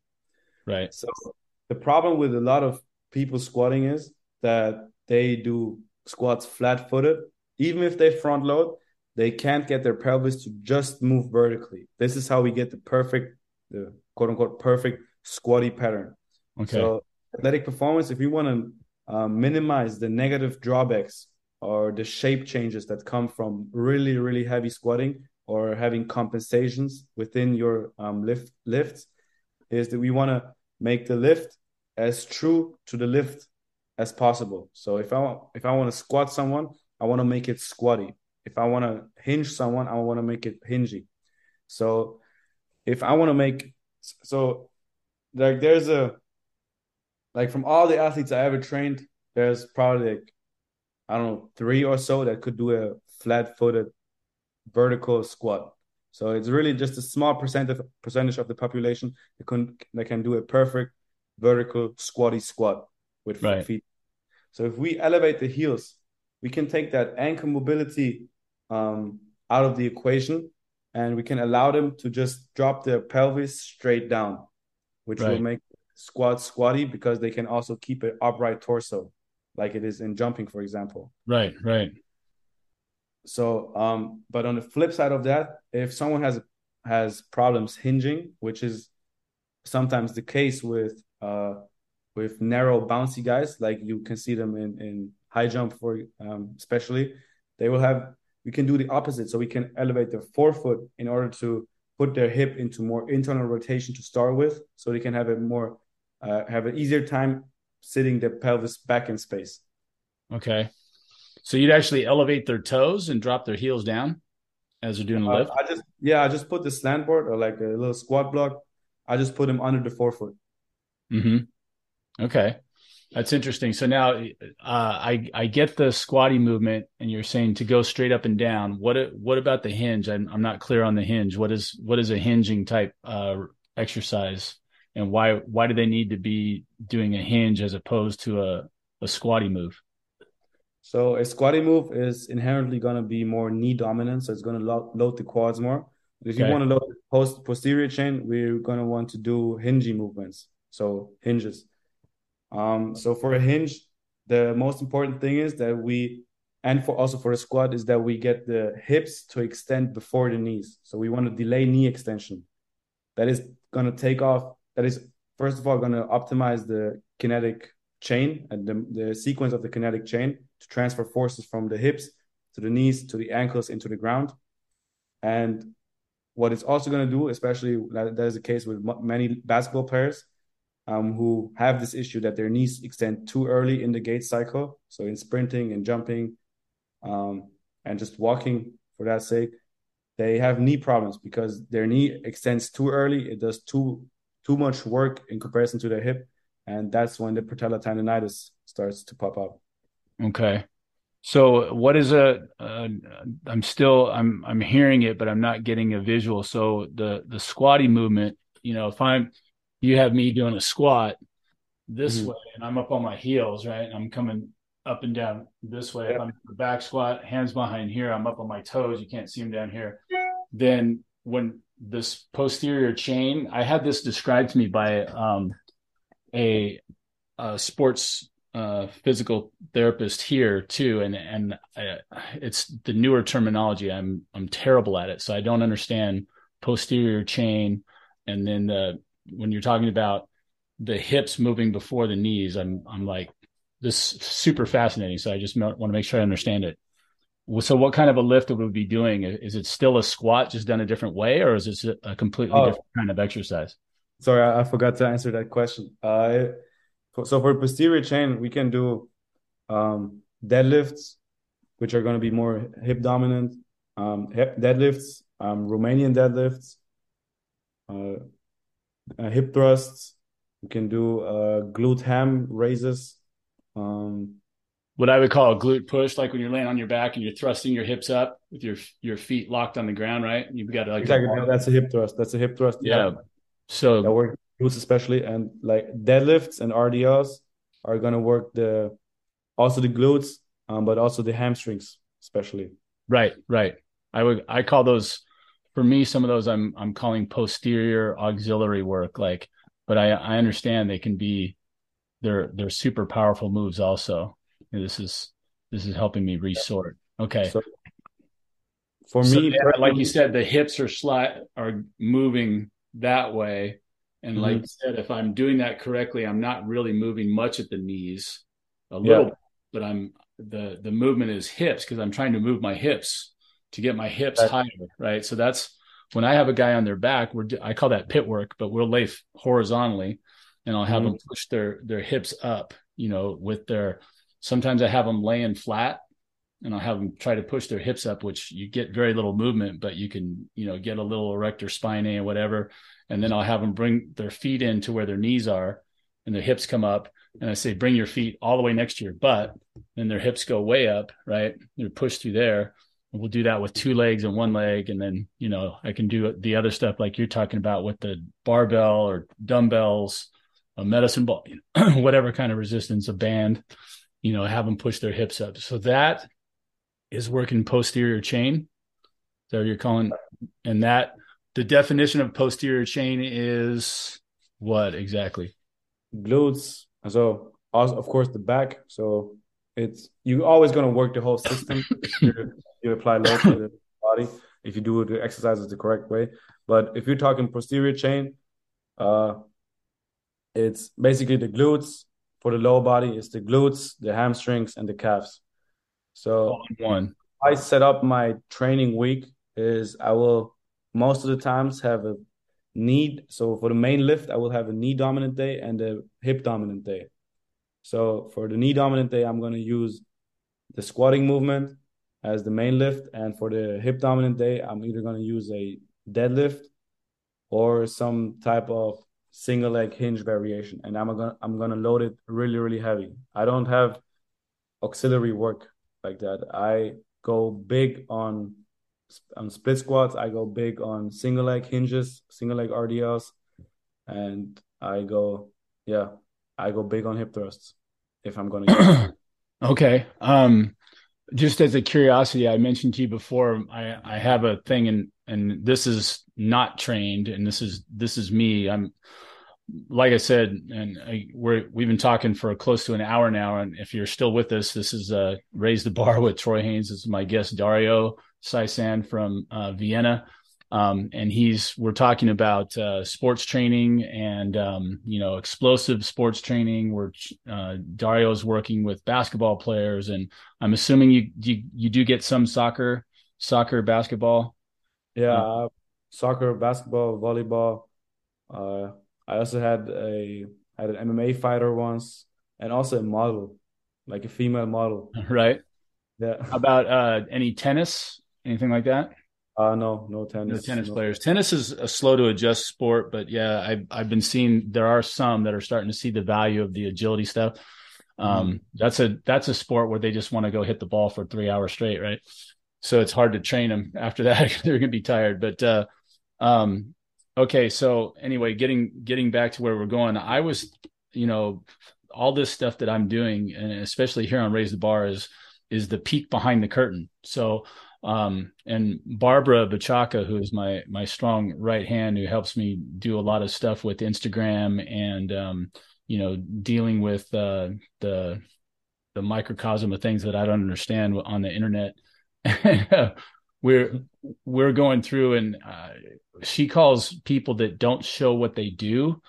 Right. So the problem with a lot of people squatting is that they do squats flat footed. Even if they front load, they can't get their pelvis to just move vertically. This is how we get the perfect, the quote unquote perfect squatty pattern. Okay. So athletic performance, if you want to um, minimize the negative drawbacks or the shape changes that come from really really heavy squatting or having compensations within your um, lift lifts, is that we want to make the lift as true to the lift as possible. So if I if I want to squat someone, I want to make it squatty if I want to hinge someone, I want to make it hingy. So if I want to make so like there's a like from all the athletes I ever trained, there's probably like I don't know three or so that could do a flat-footed vertical squat. So it's really just a small percent of, percentage of the population that can that can do a perfect vertical squatty squat with right. feet. So if we elevate the heels, we can take that ankle mobility um, out of the equation, and we can allow them to just drop their pelvis straight down, which right. will make squat squatty because they can also keep an upright torso, like it is in jumping, for example. Right, right. So, um, but on the flip side of that, if someone has has problems hinging, which is sometimes the case with uh, with narrow bouncy guys, like you can see them in in high jump for um, especially, they will have we can do the opposite. So we can elevate their forefoot in order to put their hip into more internal rotation to start with, so they can have a more uh, have an easier time sitting their pelvis back in space. Okay, so you'd actually elevate their toes and drop their heels down as they're doing the lift. Uh, I just yeah, I just put the slant board or like a little squat block. I just put them under the forefoot. Mm-hmm. Okay. That's interesting. So now, uh, I I get the squatty movement, and you're saying to go straight up and down. What what about the hinge? I'm I'm not clear on the hinge. What is what is a hinging type uh, exercise, and why why do they need to be doing a hinge as opposed to a a squatty move? So a squatty move is inherently going to be more knee dominant, so it's going to lo- load the quads more. If okay. you want to load post posterior chain, we're going to want to do hinging movements, so hinges. Um, so for a hinge, the most important thing is that we, and for also for a squat, is that we get the hips to extend before the knees. So we want to delay knee extension. That is going to take off. That is first of all going to optimize the kinetic chain and the, the sequence of the kinetic chain to transfer forces from the hips to the knees to the ankles into the ground. And what it's also going to do, especially that, is the case with many basketball players um, who have this issue that their knees extend too early in the gait cycle. So in sprinting and jumping um, and just walking for that sake, they have knee problems because their knee extends too early. It does too too much work in comparison to the hip, and that's when the patella tendonitis starts to pop up. Okay. So what is a? am still I'm I'm hearing it, but I'm not getting a visual. So the the squatty movement, you know, if I'm you have me doing a squat this mm-hmm. way and I'm up on my heels, right? And I'm coming up and down this way. Yep. If I'm the back squat, hands behind here, I'm up on my toes. You can't see them down here. Then when this posterior chain, I had this described to me by um, a, a, sports uh, physical therapist here too, and and I, it's the newer terminology. I'm I'm terrible at it, so I don't understand posterior chain, and then the when you're talking about the hips moving before the knees, I'm I'm like this super fascinating. So I just want to make sure I understand it. So what kind of a lift would we be doing? Is it still a squat just done a different way, or is it a completely oh, different kind of exercise? Sorry, I, forgot to answer that question. Uh, so for posterior chain, we can do um, deadlifts, which are going to be more hip dominant. Um, hip deadlifts, um, Romanian deadlifts, uh, uh, hip thrusts. We can do uh, glute ham raises. Um, what I would call a glute push, like when you're laying on your back and you're thrusting your hips up with your your feet locked on the ground, right? You've got to like exactly. that's a hip thrust. That's a hip thrust. Yeah. yeah. So that works glutes especially, and like deadlifts and RDLs are gonna work the also the glutes, um, but also the hamstrings especially. Right, right. I would I call those for me, some of those I'm I'm calling posterior auxiliary work. Like, but I I understand they can be they're they're super powerful moves also. This is this is helping me resort. Okay. So, for so me, like you said, the hips are slight are moving that way. And mm-hmm. like you said, if I'm doing that correctly, I'm not really moving much at the knees, a little, yeah. but I'm the the movement is hips because I'm trying to move my hips to get my hips right. higher, right? So that's when I have a guy on their back, we're I call that pit work, but we'll lay horizontally, and I'll have mm-hmm. them push their their hips up, you know, with their. Sometimes I have them laying flat, and I'll have them try to push their hips up, which you get very little movement, but you can you know get a little erector spinae or whatever, and then I'll have them bring their feet in to where their knees are, and their hips come up, and I say bring your feet all the way next to your butt, and their hips go way up, right? They're pushed through there. We'll do that with two legs and one leg. And then you know i can do the other stuff like you're talking about with the barbell or dumbbells a medicine ball whatever kind of resistance a band you know have them push their hips up. So that is working posterior chain. So you're calling? And that the definition of posterior chain is what exactly? Glutes. So of course the back. So it's you're always going to work the whole system you apply load to the body if you do the exercises the correct way. But if you're talking posterior chain, uh, it's basically the glutes for the lower body. is the glutes, the hamstrings, and the calves. So one. I set up my training week is I will most of the times have a knee. So for the main lift, I will have a knee dominant day and a hip dominant day. So for the knee dominant day, I'm going to use the squatting movement as the main lift. And for the hip dominant day, I'm either going to use a deadlift or some type of single leg hinge variation. And I'm gonna I'm gonna load it really, really heavy. I don't have auxiliary work like that. I go big on on split squats. I go big on single leg hinges, single leg RDLs, and I go yeah, I go big on hip thrusts if I'm gonna. okay. Um just as a curiosity, I mentioned to you before, I, I have a thing and and this is not trained and this is this is me. I'm like I said, and I, we're we've been talking for close to an hour now. And if you're still with us, this is uh raise the bar with Troy Haynes. This is my guest Dario Saisan from uh, Vienna um, and he's we're talking about uh, sports training and um, you know explosive sports training where uh, Dario's working with basketball players and I'm assuming you you, you do get some soccer soccer basketball yeah uh, soccer, basketball, volleyball. I also had a had an MMA fighter once, and also a model, like a female model. Right. Yeah. How about uh, any tennis, anything like that? Uh, no, no tennis. No tennis no. players. Tennis is a slow to adjust sport, but yeah, I've I've been seeing there are some that are starting to see the value of the agility stuff. Um, mm-hmm. That's a that's a sport where they just want to go hit the ball for three hours straight, right? So it's hard to train them after that. They're gonna be tired. But uh, um, okay, so anyway, getting getting back to where we're going, I was, you know, all this stuff that I'm doing, and especially here on Raise the Bar, is is the peek behind the curtain. So um, and Barbara Bachaka, who is my my strong right hand, who helps me do a lot of stuff with Instagram and um, you know dealing with uh, the the microcosm of things that I don't understand on the internet. we're we're going through, and uh, she calls people that don't show what they do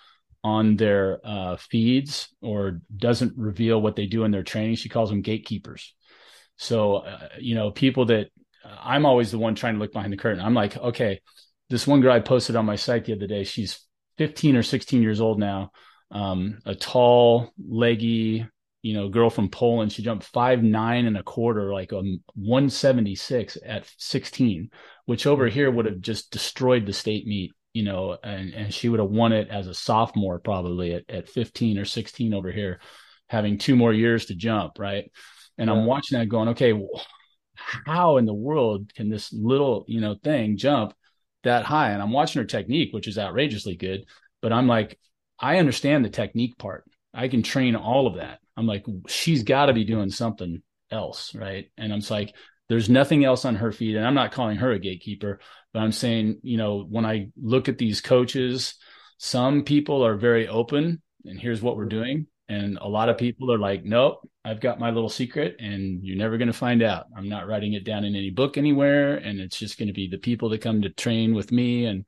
on their uh, feeds or doesn't reveal what they do in their training. She calls them gatekeepers. So uh, you know, people that I'm always the one trying to look behind the curtain. I'm like, okay, this one girl I posted on my site the other day. She's 15 or 16 years old now um, a tall, leggy, you know, girl from Poland. She jumped five nine and a quarter, like a 176 at 16, which over mm-hmm. here would have just destroyed the state meet, you know, and, and she would have won it as a sophomore probably at, at 15 or 16 over here, having two more years to jump, right? And yeah. I'm watching that going, okay, well, how in the world can this little, you know, thing jump that high? And I'm watching her technique, which is outrageously good. But I'm like, I understand the technique part. I can train all of that. I'm like, she's got to be doing something else, right? And I'm like, there's nothing else on her feet. And I'm not calling her a gatekeeper, but I'm saying, you know, when I look at these coaches, some people are very open and here's what we're doing. And a lot of people are like, nope, I've got my little secret and you're never going to find out. I'm not writing it down in any book anywhere. And it's just going to be the people that come to train with me. And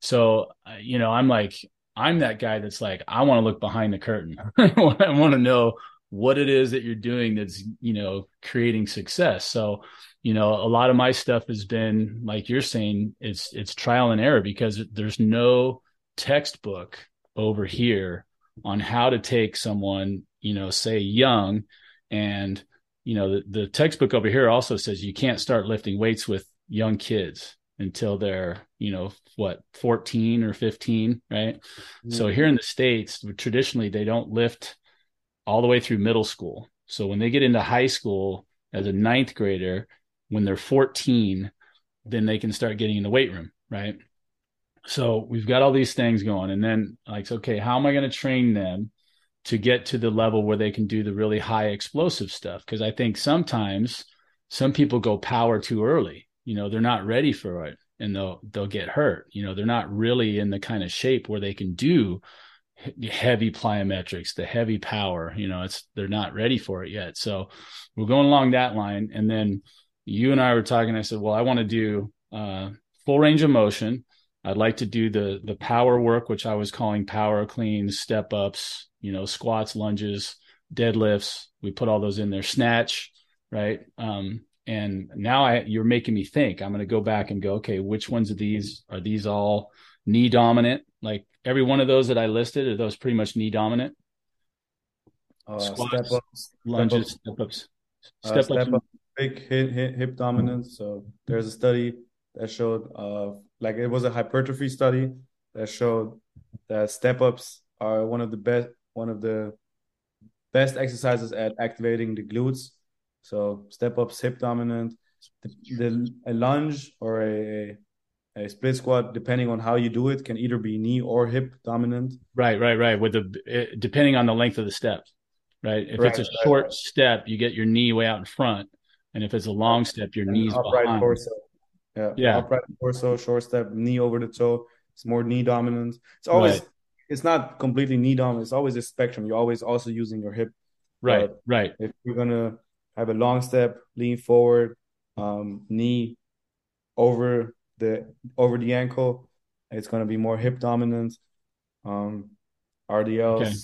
so, you know, I'm like, I'm that guy that's like, I want to look behind the curtain. I want to know what it is that you're doing that's, you know, creating success. So, you know, a lot of my stuff has been like you're saying, it's it's trial and error because there's no textbook over here on how to take someone, you know, say young and you know, the, the textbook over here also says you can't start lifting weights with young kids until they're you know what 14 or 15 right? Mm-hmm. so here in the states traditionally they don't lift all the way through middle school. So when they get into high school as a ninth grader when they're 14 then they can start getting in the weight room right? So we've got all these things going and then like okay how am i going to train them to get to the level where they can do the really high explosive stuff? Because i think sometimes some people go power too early you know they're not ready for it and they'll they'll get hurt. You know they're not really in the kind of shape where they can do heavy plyometrics the heavy power you know it's they're not ready for it yet. So we're going along that line. And then you and i were talking i said well i want to do uh, full range of motion. I'd like to do the the power work which i was calling power cleans step ups you know squats lunges deadlifts. We put all those in there snatch right? Um, and now I, you're making me think. I'm going to go back and go okay which ones of these are these all knee dominant? Like every one of those that i listed are those pretty much knee dominant? Uh, Squats, step ups. lunges step ups. Step, uh, step up, big hip, hip, hip dominance. So there's a study that showed uh like it was a hypertrophy study that showed that step ups are one of the best one of the best exercises at activating the glutes so step ups, hip dominant, the, the a lunge or a a split squat, depending on how you do it, can either be knee or hip dominant. Right, right, right. With the eh, depending on the length of the step, right? If right, it's a short right. step, you get your knee way out in front, and if it's a long step, your and knees upright behind. torso. Yeah, yeah. Upright torso, short step, knee over the toe. It's more knee dominant. It's always. Right. It's not completely knee dominant. It's always a spectrum. You're always also using your hip. Right, right. If you're gonna have a long step, lean forward, um, knee over the over the ankle. It's going to be more hip dominant. Um, RDLs, okay.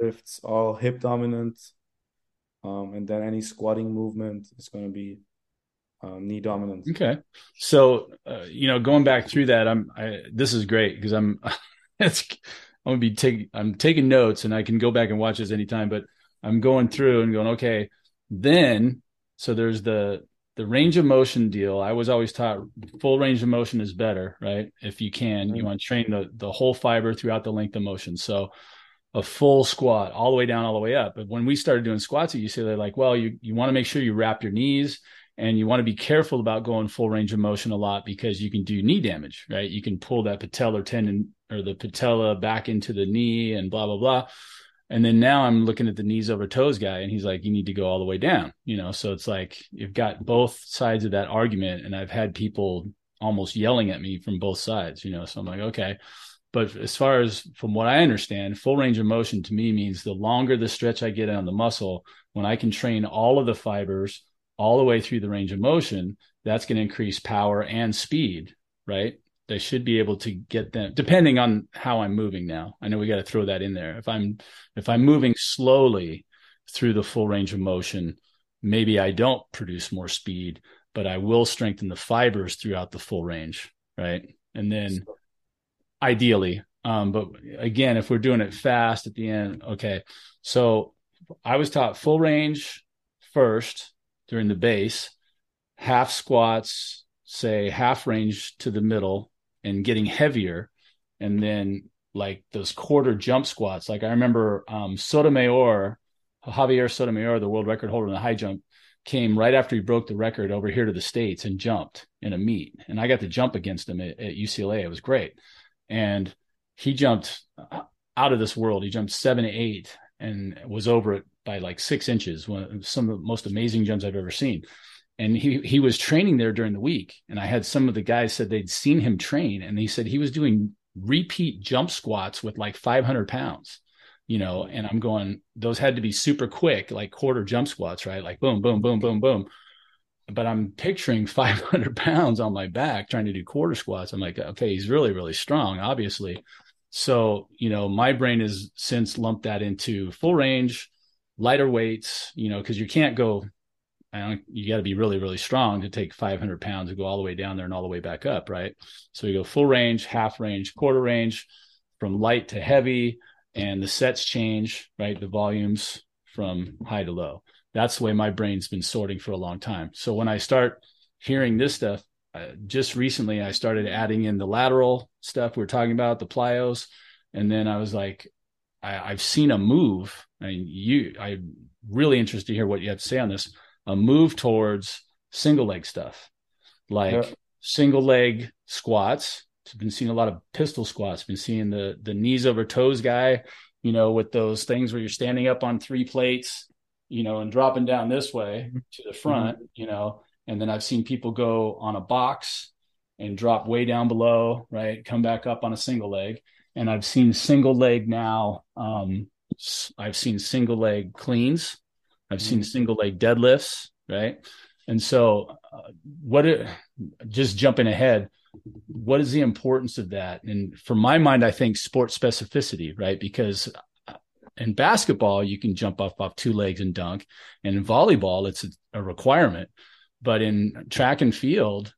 lifts, all hip dominant. Um, and then any squatting movement is going to be uh, knee dominant. Okay, so uh, you know, going back through that, I'm I, this is great because I'm it's I'm gonna be taking I'm taking notes and I can go back and watch this anytime, but I'm going through and going okay. Then so there's the the range of motion deal. I was always taught full range of motion is better, right? If you can, mm-hmm. you want to train the the whole fiber throughout the length of motion. So a full squat all the way down, all the way up. But when we started doing squats at UCLA, like, well, you you want to make sure you wrap your knees and you want to be careful about going full range of motion a lot because you can do knee damage, right? You can pull that patellar tendon or the patella back into the knee and blah blah blah. And then now I'm looking at the knees over toes guy, and he's like, you need to go all the way down, you know. So it's like you've got both sides of that argument, and I've had people almost yelling at me from both sides, you know. So I'm like, okay. But as far as from what I understand, full range of motion to me means the longer the stretch I get on the muscle, when I can train all of the fibers all the way through the range of motion, that's going to increase power and speed, right? They should be able to get them depending on how I'm moving now. I know we got to throw that in there. If I'm if I'm moving slowly through the full range of motion, maybe I don't produce more speed, but I will strengthen the fibers throughout the full range, right? And then ideally, um, but again, if we're doing it fast at the end, okay. So I was taught full range first, during the base, half squats, say half range to the middle and getting heavier. And then like those quarter jump squats. Like I remember um, Sotomayor, Javier Sotomayor, the world record holder in the high jump, came right after he broke the record over here to the States and jumped in a meet. And I got to jump against him at, at UCLA. It was great. And he jumped out of this world. He jumped seven eight and was over it by like six inches. One some of the most amazing jumps I've ever seen. And he he was training there during the week, and I had some of the guys said they'd seen him train, and he said he was doing repeat jump squats with like 500 pounds you know? And i'm going those had to be super quick like quarter jump squats right? Like boom boom boom boom boom. But i'm picturing 500 pounds on my back trying to do quarter squats. I'm like okay he's really really strong obviously. So, you know, my brain has since lumped that into full range, lighter weights, you know, because you can't go, you got to be really, really strong to take 500 pounds and go all the way down there and all the way back up, right? So you go full range, half range, quarter range, from light to heavy, and the sets change, right? The volumes from high to low. That's the way my brain's been sorting for a long time. So when I start hearing this stuff, uh, just recently I started adding in the lateral stuff we are talking about, the plyos, and then I was like, I, have seen a move. I mean, you, I'm really interested to hear what you have to say on this. A move towards single leg stuff, like yeah. single leg squats. I've been seeing a lot of pistol squats. Been seeing the the knees over toes guy, you know, with those things where you're standing up on three plates, you know, and dropping down this way to the front, mm-hmm. you know and then I've seen people go on a box and drop way down below, right? Come back up on a single leg. And I've seen single leg now. Um, I've seen single leg cleans. I've seen mm-hmm. single leg deadlifts, right? And so, uh, what it, just jumping ahead, what is the importance of that? And for my mind, I think sport specificity, right? Because uh, in basketball, you can jump off off two legs and dunk, and in volleyball, it's a, a requirement. But in track and field,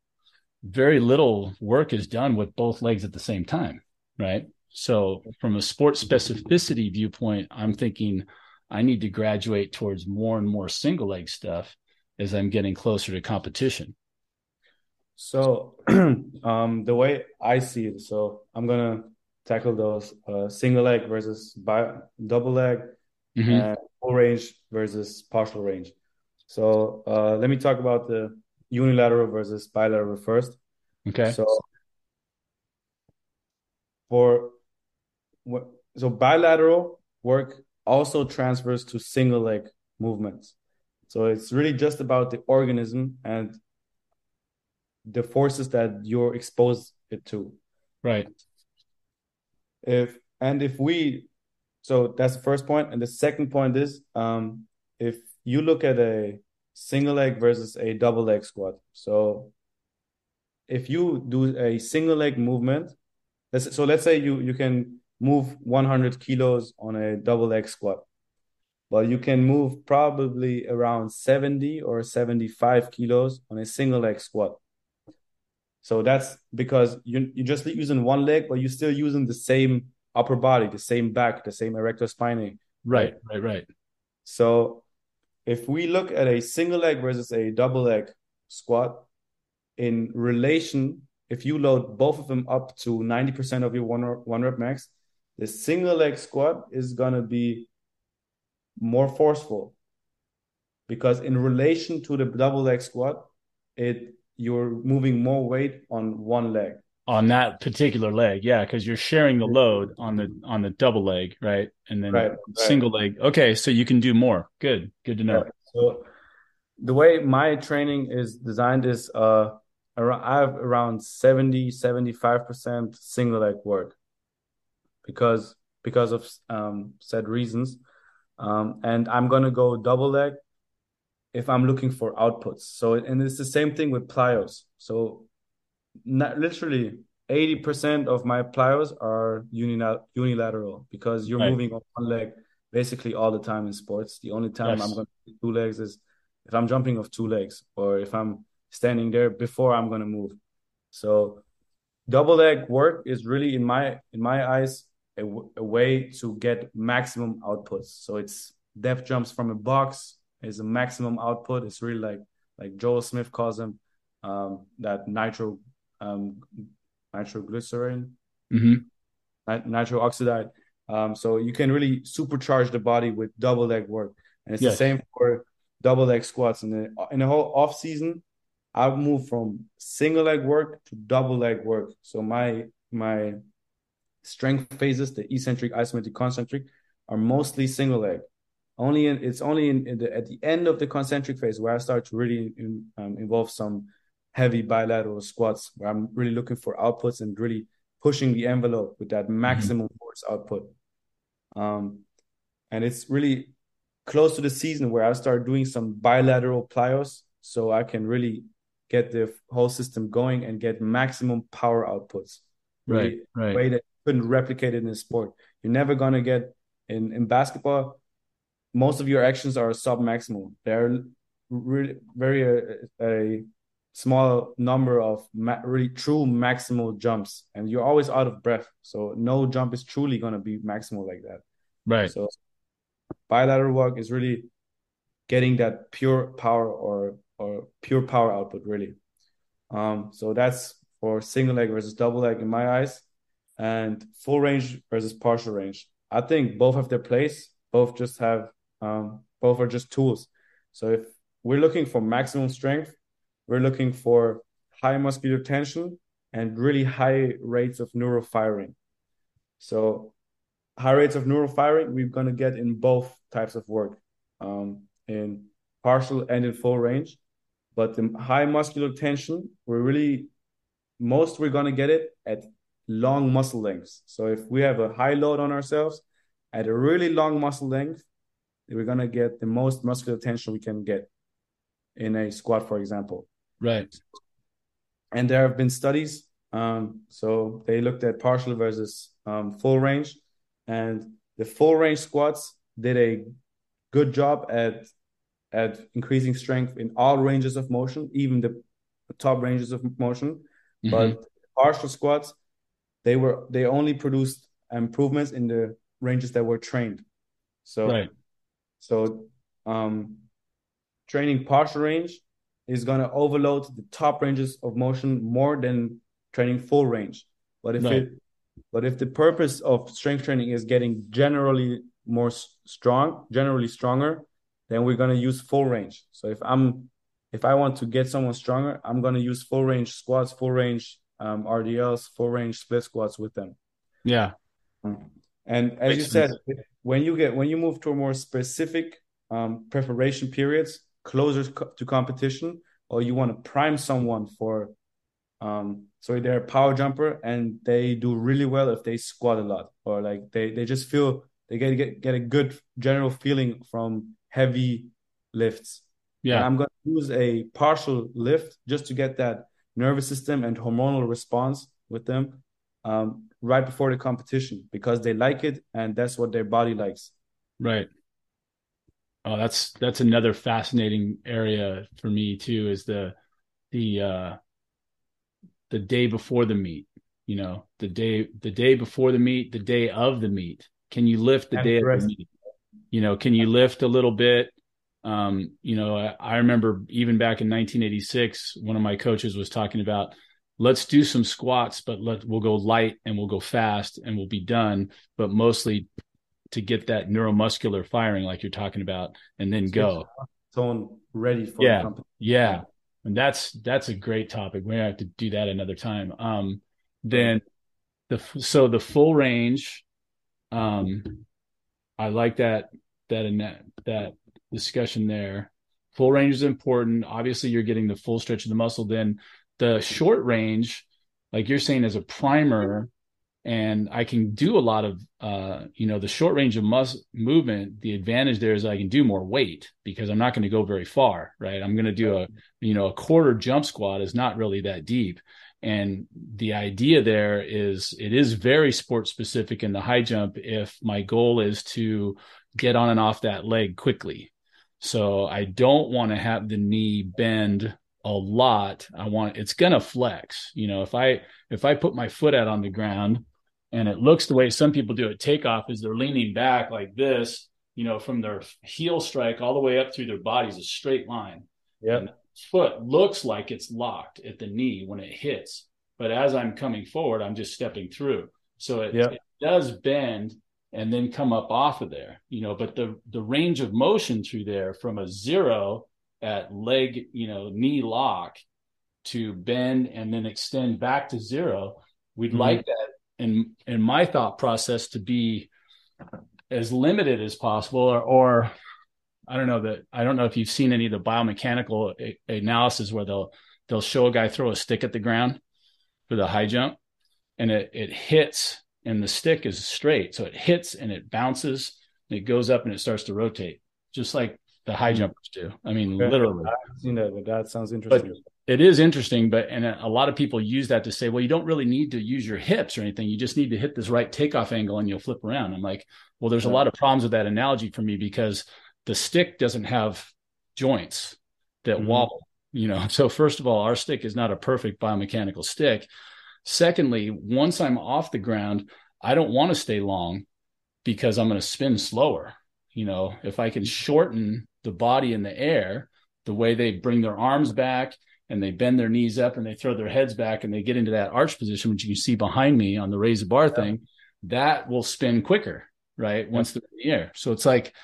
very little work is done with both legs at the same time, right? So, from a sport specificity viewpoint, I'm thinking I need to graduate towards more and more single leg stuff as I'm getting closer to competition. So, um, the way I see it, so I'm gonna tackle those uh, single leg versus bi- double leg, mm-hmm. and full range versus partial range. So uh, let me talk about the unilateral versus bilateral first. Okay. So for so bilateral work also transfers to single leg movements. So it's really just about the organism and the forces that you're exposed it to. Right. If and if we so that's the first point. And the second point is um if you look at a single leg versus a double leg squat. So if you do a single leg movement, let's, so let's say you you can move 100 kilos on a double leg squat. but you can move probably around 70 or 75 kilos on a single leg squat. So that's because you you're just using one leg, but you're still using the same upper body, the same back, the same erector spinae. Right, right, right. So if we look at a single leg versus a double leg squat in relation, if you load both of them up to 90% of your one, one rep max, the single leg squat is going to be more forceful because in relation to the double leg squat, it you're moving more weight on one leg. On that particular leg yeah because you're sharing the load on the on the double leg right? And then right, single right. leg. Okay so you can do more. Good good to know. So the way my training is designed is uh around i have around 70 75% single leg work because because of um said reasons um and i'm gonna go double leg if I'm looking for outputs. So, and it's the same thing with plyos. So, not, literally 80% of my plyos are unilateral because you're right. moving on one leg basically all the time in sports. The only time yes. I'm going to do two legs is if I'm jumping off two legs or if I'm standing there before I'm going to move. So, double leg work is really in my in my eyes a, a way to get maximum outputs. So it's depth jumps from a box is a maximum output. It's really like like Joel Smith calls them um, that nitro um, nitroglycerin, mm-hmm. nitro oxide. Um, so you can really supercharge the body with double leg work, and it's yes. the same for double leg squats. In the in the whole off season, I've moved from single leg work to double leg work. So my my strength phases, the eccentric, isometric, concentric, are mostly single leg only in, it's only in, in the, at the end of the concentric phase where I start to really in, um, involve some heavy bilateral squats where I'm really looking for outputs and really pushing the envelope with that mm-hmm. maximum mm-hmm. force output. Um, and it's really close to the season where I start doing some bilateral plyos so I can really get the whole system going and get maximum power outputs. Really, right, right. Way that couldn't replicate it in sport. You're never gonna get in in basketball most of your actions are sub maximal. They're really very uh, a small number of ma- really true maximal jumps, and you're always out of breath. So no jump is truly going to be maximal like that. Right. So bilateral work is really getting that pure power or or pure power output really. Um, so that's for single leg versus double leg in my eyes, and full range versus partial range. I think both have their place. Both just have um, both are just tools. So if we're looking for maximum strength, we're looking for high muscular tension and really high rates of neural firing. So high rates of neural firing we're going to get in both types of work, um, in partial and in full range. But the high muscular tension, we're really most we're going to get it at long muscle lengths. So if we have a high load on ourselves at a really long muscle length, we're gonna get the most muscular tension we can get in a squat, for example. Right. And there have been studies. Um, so they looked at partial versus um, full range, and the full range squats did a good job at at increasing strength in all ranges of motion, even the top ranges of motion. Mm-hmm. But partial squats, they were they only produced improvements in the ranges that were trained. So right. So um, training partial range is going to overload the top ranges of motion more than training full range. But if right. it, but if the purpose of strength training is getting generally more strong, generally stronger, then we're going to use full range. So if I'm, if I want to get someone stronger, I'm going to use full range squats, full range um, RDLs, full range split squats with them. Yeah. And as Makes you said, sense when you get when you move to a more specific um, preparation periods closer to competition, or you want to prime someone for, um, so they're a power jumper and they do really well if they squat a lot, or like they they just feel they get get get a good general feeling from heavy lifts. Yeah, and I'm going to use a partial lift just to get that nervous system and hormonal response with them. Um, right before the competition because they like it and that's what their body likes. Right. Oh, that's that's another fascinating area for me too. Is the the uh, the day before the meet. You know, the day the day before the meet, the day of the meet. Can you lift the And day of the meet? You know, can you lift a little bit? Um, you know, I, I remember even back in 1986, one of my coaches was talking about let's do some squats, but let we'll go light and we'll go fast and we'll be done, but mostly to get that neuromuscular firing like you're talking about and then go. Someone ready for Yeah. Yeah. And that's that's a great topic. We have to do that another time. Um then the so the full range um I like that that that discussion there. Full range is important. Obviously you're getting the full stretch of the muscle then the short range like you're saying as a primer and I can do a lot of uh, you know the short range of muscle movement. The advantage there is I can do more weight because I'm not going to go very far, right? I'm going to do a you know a quarter jump squat is not really that deep, and the idea there is it is very sport specific in the high jump. If my goal is to get on and off that leg quickly, so I don't want to have the knee bend a lot. I want it's going to flex. You know, if I if I put my foot out on the ground and it looks the way some people do it takeoff is they're leaning back like this you know from their heel strike all the way up through their body is a straight line Yeah. Foot looks like it's locked at the knee when it hits but as i'm coming forward i'm just stepping through so it, Yeah. it does bend and then come up off of there you know but the the range of motion through there from a zero at leg you know knee lock to bend and then extend back to zero we'd Mhm. like that in in my thought process to be as limited as possible or, or i don't know that i don't know if you've seen any of the biomechanical a- analysis where they'll they'll show a guy throw a stick at the ground for the high jump and it it hits and the stick is straight so it hits and it bounces and it goes up and it starts to rotate just like the high Mhm. jumpers do i mean Okay. literally I haven't seen that, but that sounds interesting. it is interesting, but and a lot of people use that to say, well, you don't really need to use your hips or anything. You just need to hit this right takeoff angle and you'll flip around. I'm like, well, there's a lot of problems with that analogy for me because the stick doesn't have joints that Mhm. wobble, you know. So first of all, our stick is not a perfect biomechanical stick. Secondly, once I'm off the ground, I don't want to stay long because I'm going to spin slower. You know, if I can shorten the body in the air, the way they bring their arms back and they bend their knees up and they throw their heads back and they get into that arch position, which you can see behind me on the raise the bar thing, that will spin quicker, right? Once they're in the air. So it's like,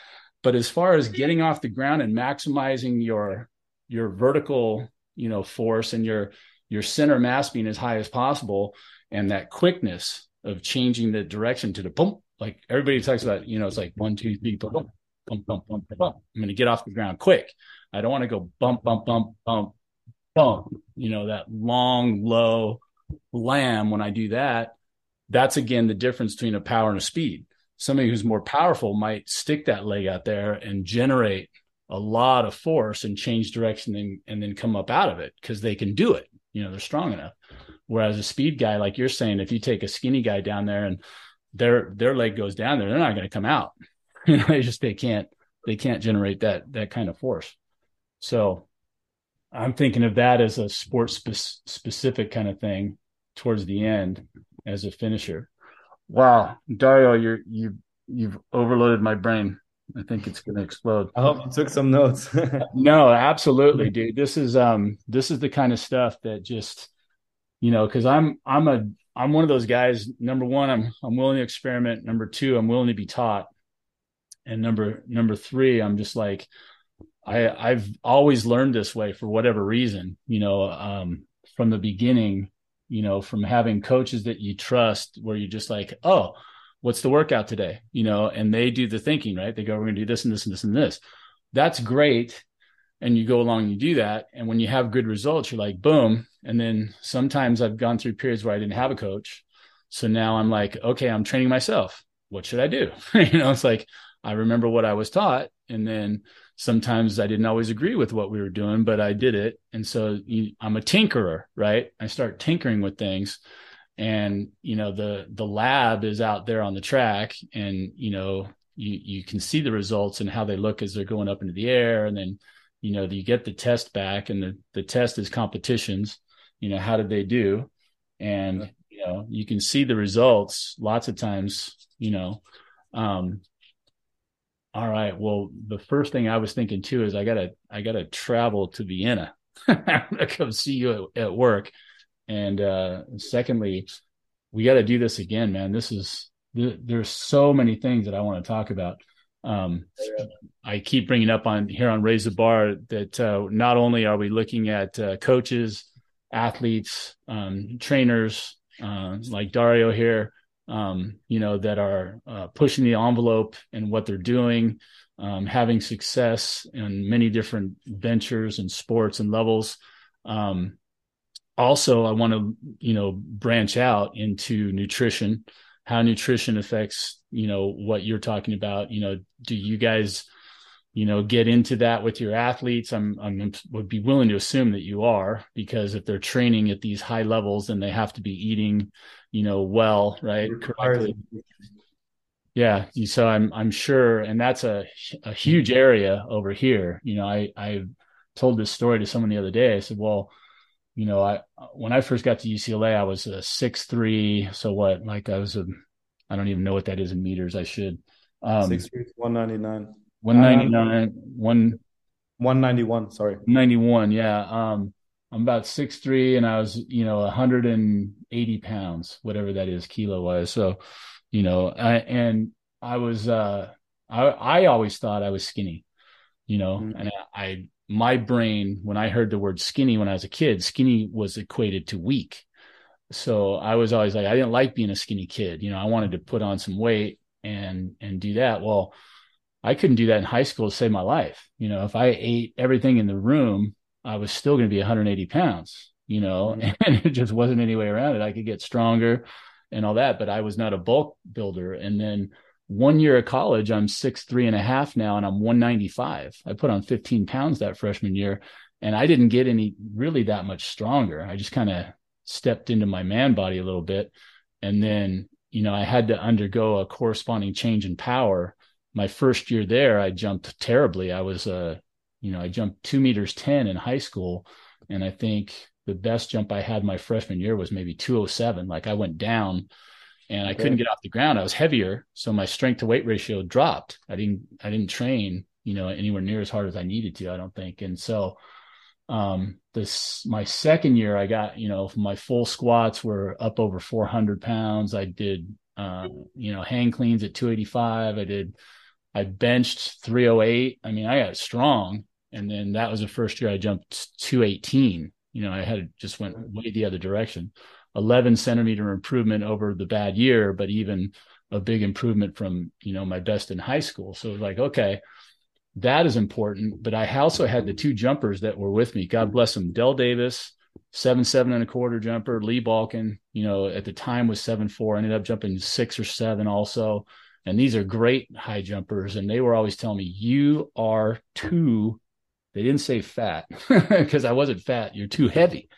but as far as getting off the ground and maximizing your your vertical, you know, force and your your center mass being as high as possible, and that quickness of changing the direction to the boom, like everybody talks about, you know, it's like one, two, three, boom, boom, bump, bump, bump. I'm going to get off the ground quick. I don't want to go bump, bump, bump, bump, bump. You know, that long, low lamb. When I do that, that's again the difference between a power and a speed. Somebody who's more powerful might stick that leg out there and generate a lot of force and change direction and, and then come up out of it because they can do it. You know, they're strong enough. Whereas a speed guy, like you're saying, if you take a skinny guy down there and their their leg goes down there, they're not going to come out. You know, they just they can't they can't generate that that kind of force. So I'm thinking of that as a sports spe- specific kind of thing towards the end as a finisher. Wow, Dario, you're you you've overloaded my brain. I think it's going to explode. I hope you took some notes. No, absolutely, dude. This is um this is the kind of stuff that just you know, because I'm I'm a I'm one of those guys. Number one, I'm I'm willing to experiment. Number two, I'm willing to be taught. And number number three, I'm just like I I've always learned this way for whatever reason, you know, um, from the beginning, you know, from having coaches that you trust where you're just like, oh, what's the workout today? You know, and they do the thinking, right? They go, we're gonna do this and this and this and this. That's great. And you go along and you do that. And when you have good results, you're like, boom. And then sometimes I've gone through periods where I didn't have a coach. So now I'm like, okay, I'm training myself. What should I do? you know, it's like I remember what I was taught. And then sometimes I didn't always agree with what we were doing, but I did it. And so you, I'm a tinkerer, right? I start tinkering with things. And, you know, the the lab is out there on the track and, you know, you you can see the results and how they look as they're going up into the air. And then you know you get the test back and the the test is competitions. You know how did they do? And yeah. you know you can see the results lots of times you know um all right well the first thing i was thinking too is i gotta i gotta travel to vienna to come see you at, at work and uh secondly we got to do this again man this is there's so many things that I want to talk about. Um, I keep bringing up on here on Raise the Bar that uh, not only are we looking at uh, coaches, athletes, um, trainers uh, like Dario here, um, you know, that are uh, pushing the envelope and what they're doing, um, having success in many different ventures and sports and levels. Um, also, I want to, you know, branch out into nutrition how nutrition affects you know what you're talking about. You know do you guys you know get into that with your athletes? I'm i'm would be willing to assume that you are because if they're training at these high levels then they have to be eating you know well right? Correctly. yeah. So i'm i'm sure and that's a a huge area over here. You know i i told this story to someone the other day. I said well you know, I when I first got to UCLA, I was a six three. So what? Like I was a, I don't even know what that is in meters. I should. Um, six three, one ninety nine. One ninety nine. One. One ninety one. Sorry. Ninety one. Yeah. Um, I'm about six three, and I was, you know, hundred and eighty pounds, whatever that is, kilo wise. So, you know, I, and I was, uh, I I always thought I was skinny, you know, mm-hmm. and I my brain, when I heard the word skinny when I was a kid, skinny was equated to weak. So I was always like, I didn't like being a skinny kid. You know, I wanted to put on some weight and and do that. Well, I couldn't do that in high school to save my life. You know, if I ate everything in the room, I was still going to be 180 pounds. You know, mm-hmm. and it just wasn't any way around it. I could get stronger and all that, but I was not a bulk builder. And then one year of college, I'm six three and a half now, and I'm 195. I put on 15 pounds that freshman year, and I didn't get any really that much stronger. I just kind of stepped into my man body a little bit, and then you know I had to undergo a corresponding change in power. My first year there, I jumped terribly. I was uh, you know, I jumped two meters ten in high school, and I think the best jump I had my freshman year was maybe 207. Like I went down and I okay. couldn't get off the ground. I was heavier, so my strength to weight ratio dropped. I didn't I didn't train, you know, anywhere near as hard as I needed to, I don't think. And so um this my second year I got, you know, my full squats were up over 400 pounds. I did uh, you know, hang cleans at 285. I did I benched 308. I mean, I got strong. And then that was the first year I jumped 218. You know, I had just went way the other direction. 11 centimeter improvement over the bad year, but even a big improvement from, you know, my best in high school. So like, okay, that is important. But I also had the two jumpers that were with me. God bless them. Dell Davis, seven, seven and a quarter jumper. Lee Balkin, you know, at the time was seven, four, ended up jumping six or seven also. And these are great high jumpers. And they were always telling me, you are too, they didn't say fat because I wasn't fat. You're too heavy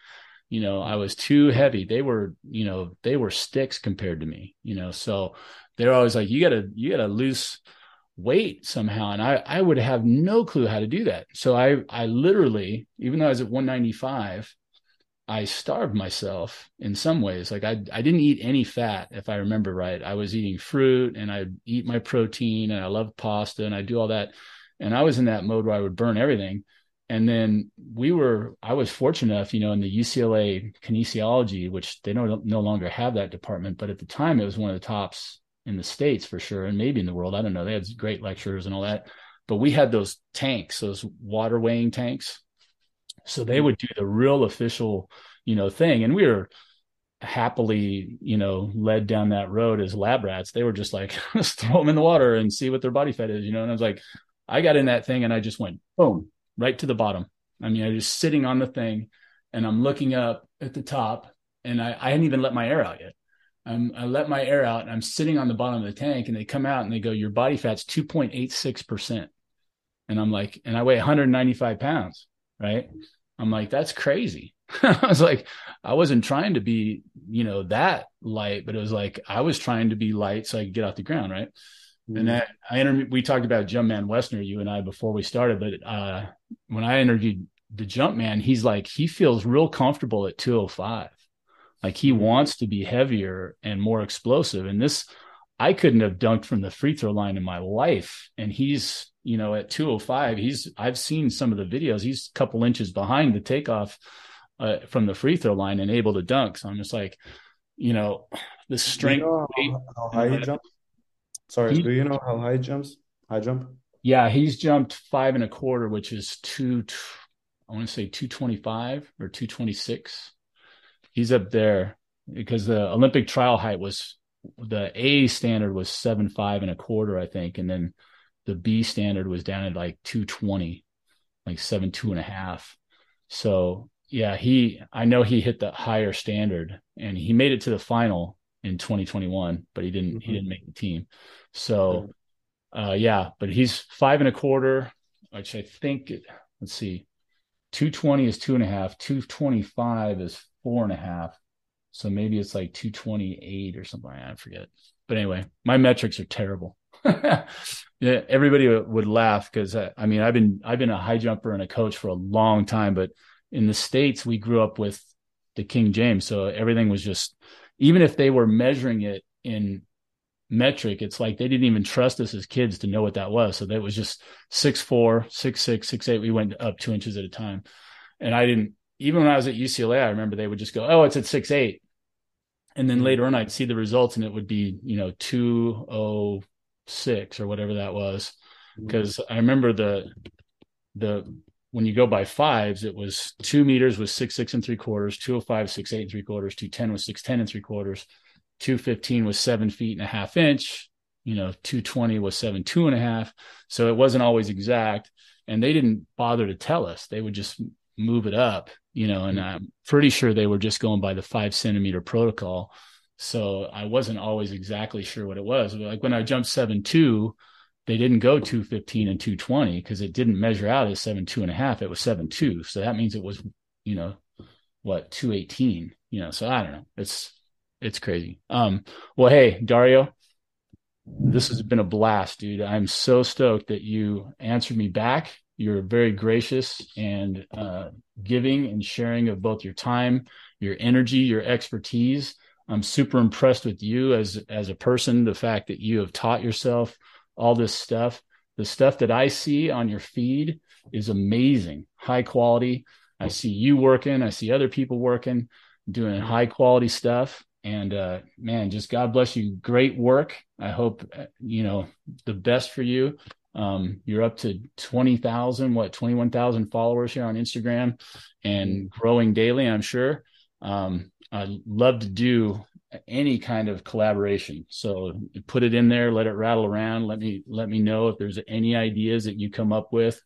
you know i was too heavy. They were you know they were sticks compared to me you know so they're always like you gotta you gotta lose weight somehow. And i i would have no clue how to do that. So i i literally even though i was at 195 i starved myself in some ways. Like i i didn't eat any fat if i remember right. I was eating fruit and i eat my protein and i love pasta and i do all that. And i was in that mode where i would burn everything and then we were i was fortunate enough you know in the ucla kinesiology which they don't no longer have that department but at the time it was one of the tops in the states for sure and maybe in the world i don't know. They had great lecturers and all that but we had those tanks those water weighing tanks. So they would do the real official you know thing and we were happily you know led down that road as lab rats. They were just like throw them in the water and see what their body fat is you know and i was like i got in that thing and i just went boom right to the bottom. I mean, I was just sitting on the thing and I'm looking up at the top and I, I hadn't even let my air out yet. I let my air out and I'm sitting on the bottom of the tank and they come out and they go, your body fat's 2.86%. And I'm like, and I weigh 195 pounds. Right. I'm like, that's crazy. I was like, I wasn't trying to be, you know, that light, but it was like, I was trying to be light so I could get off the ground. Right. And I, I interviewed, we talked about Jumpman Westner, you and I, before we started. But uh, when I interviewed the Jumpman, he's like, he feels real comfortable at 205. Like he wants to be heavier and more explosive. And this, I couldn't have dunked from the free throw line in my life. And he's, you know, at 205, he's, I've seen some of the videos, he's a couple inches behind the takeoff uh, from the free throw line and able to dunk. So I'm just like, you know, the strength. You know how, how high he? Sorry, he, do you know how high he jumps? High jump? Yeah, he's jumped five and a quarter, which is two, I want to say 225 or 226. He's up there because the Olympic trial height was the A standard was seven five and a quarter, I think, and then the B standard was down at like 220, like seven two and a half. So yeah, he I know he hit the higher standard and he made it to the final in 2021, but he didn't mm-hmm. he didn't make the team. So uh yeah, but he's five and a quarter, which I think let's see, 220 is two and a half, 225 is four and a half. So maybe it's like 228 or something. I forget. But anyway, my metrics are terrible. yeah, everybody would laugh because I, I mean I've been I've been a high jumper and a coach for a long time, but in the states we grew up with the King James, so everything was just even if they were measuring it in metric, it's like they didn't even trust us as kids to know what that was. So that was just six four, six six, six eight. We went up two inches at a time, and I didn't. Even when I was at UCLA, I remember they would just go, "Oh, it's at six eight," and then later on, I'd see the results, and it would be you know two oh six or whatever that was, because mm-hmm. I remember the the when you go by fives, it was two meters was six six and three quarters, two oh five six eight and three quarters, two ten was six ten and three quarters, two fifteen was seven feet and a half inch, you know, two twenty was seven two and a half. So it wasn't always exact, and they didn't bother to tell us. They would just move it up, you know, and mm-hmm. I'm pretty sure they were just going by the five centimeter protocol. So I wasn't always exactly sure what it was. Like when I jumped seven two they didn't go 215 and 220 because it didn't measure out as seven two and a half. It was seven two. So that means it was, you know, what 218, you know. So I don't know. It's it's crazy. Um, well, hey, Dario, this has been a blast, dude. I'm so stoked that you answered me back. You're very gracious and uh, giving and sharing of both your time, your energy, your expertise. I'm super impressed with you as as a person. The fact that you have taught yourself all this stuff. The stuff that I see on your feed is amazing, high quality. I see you working, I see other people working, doing high quality stuff. And uh, man, just God bless you. Great work. I hope uh, you know the best for you. Um, you're up to 20,000, what, 21,000 followers here on Instagram and growing daily, I'm sure. Um, I'd love to do any kind of collaboration. So put it in there, let it rattle around. Let me let me know if there's any ideas that you come up with.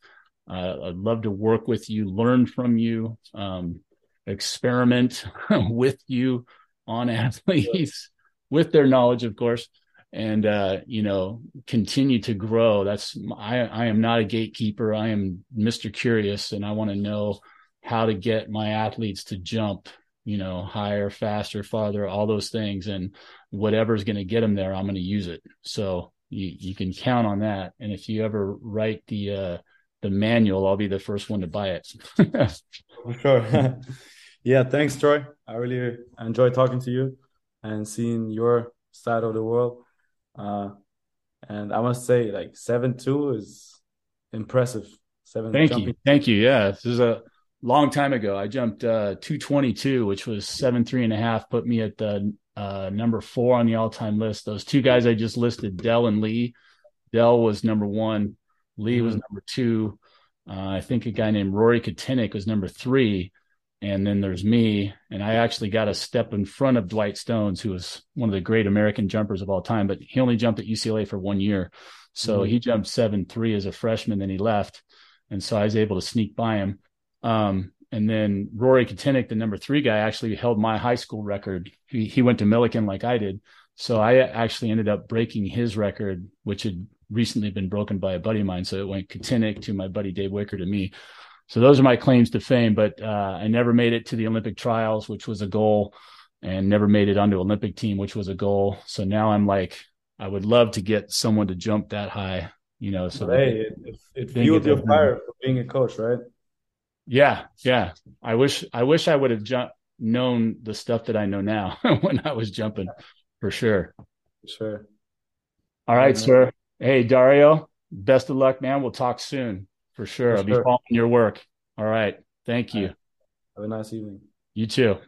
Uh, I'd love to work with you, learn from you, um, experiment with you on athletes with their knowledge, of course, and uh, you know continue to grow. That's I I am not a gatekeeper. I am Mr. Curious, and I want to know how to get my athletes to jump you know, higher, faster, farther, all those things. And whatever's going to get them there, I'm going to use it. So you, you can count on that. And if you ever write the, uh, the manual, I'll be the first one to buy it. For sure. yeah. Thanks, Troy. I really enjoy talking to you and seeing your side of the world. Uh, and I must say, like seven two is impressive. Seven. Thank jumping. you. Thank you. Yeah, this is a long time ago. I jumped uh, 222, which was seven three and a half, put me at the uh, number four on the all time list. Those two guys I just listed, Dell and Lee. Dell was number one. Lee mm-hmm. was number two. Uh, I think a guy named Rory Kotinek was number three. And then there's me. And I actually got a step in front of Dwight Stones, who was one of the great American jumpers of all time, but he only jumped at UCLA for one year. So mm-hmm. he jumped seven three as a freshman, then he left. And so I was able to sneak by him. Um, and then Rory Kotinek, the number three guy, actually held my high school record. He, he went to Millikan like I did. So I actually ended up breaking his record, which had recently been broken by a buddy of mine. So it went Katinik to my buddy Dave Wicker to me. So those are my claims to fame, but uh, I never made it to the Olympic trials, which was a goal, and never made it onto Olympic team, which was a goal. So now I'm like, I would love to get someone to jump that high, you know. So hey, it, it, it fueled your fire for being a coach, right? Yeah, yeah. I wish I wish I would have jumped known the stuff that I know now when I was jumping, for sure. Sure. All right, sir. Hey, Dario, best of luck, man. We'll talk soon for sure. For I'll sure. be following your work. All right. Thank you. Have a nice evening. You too.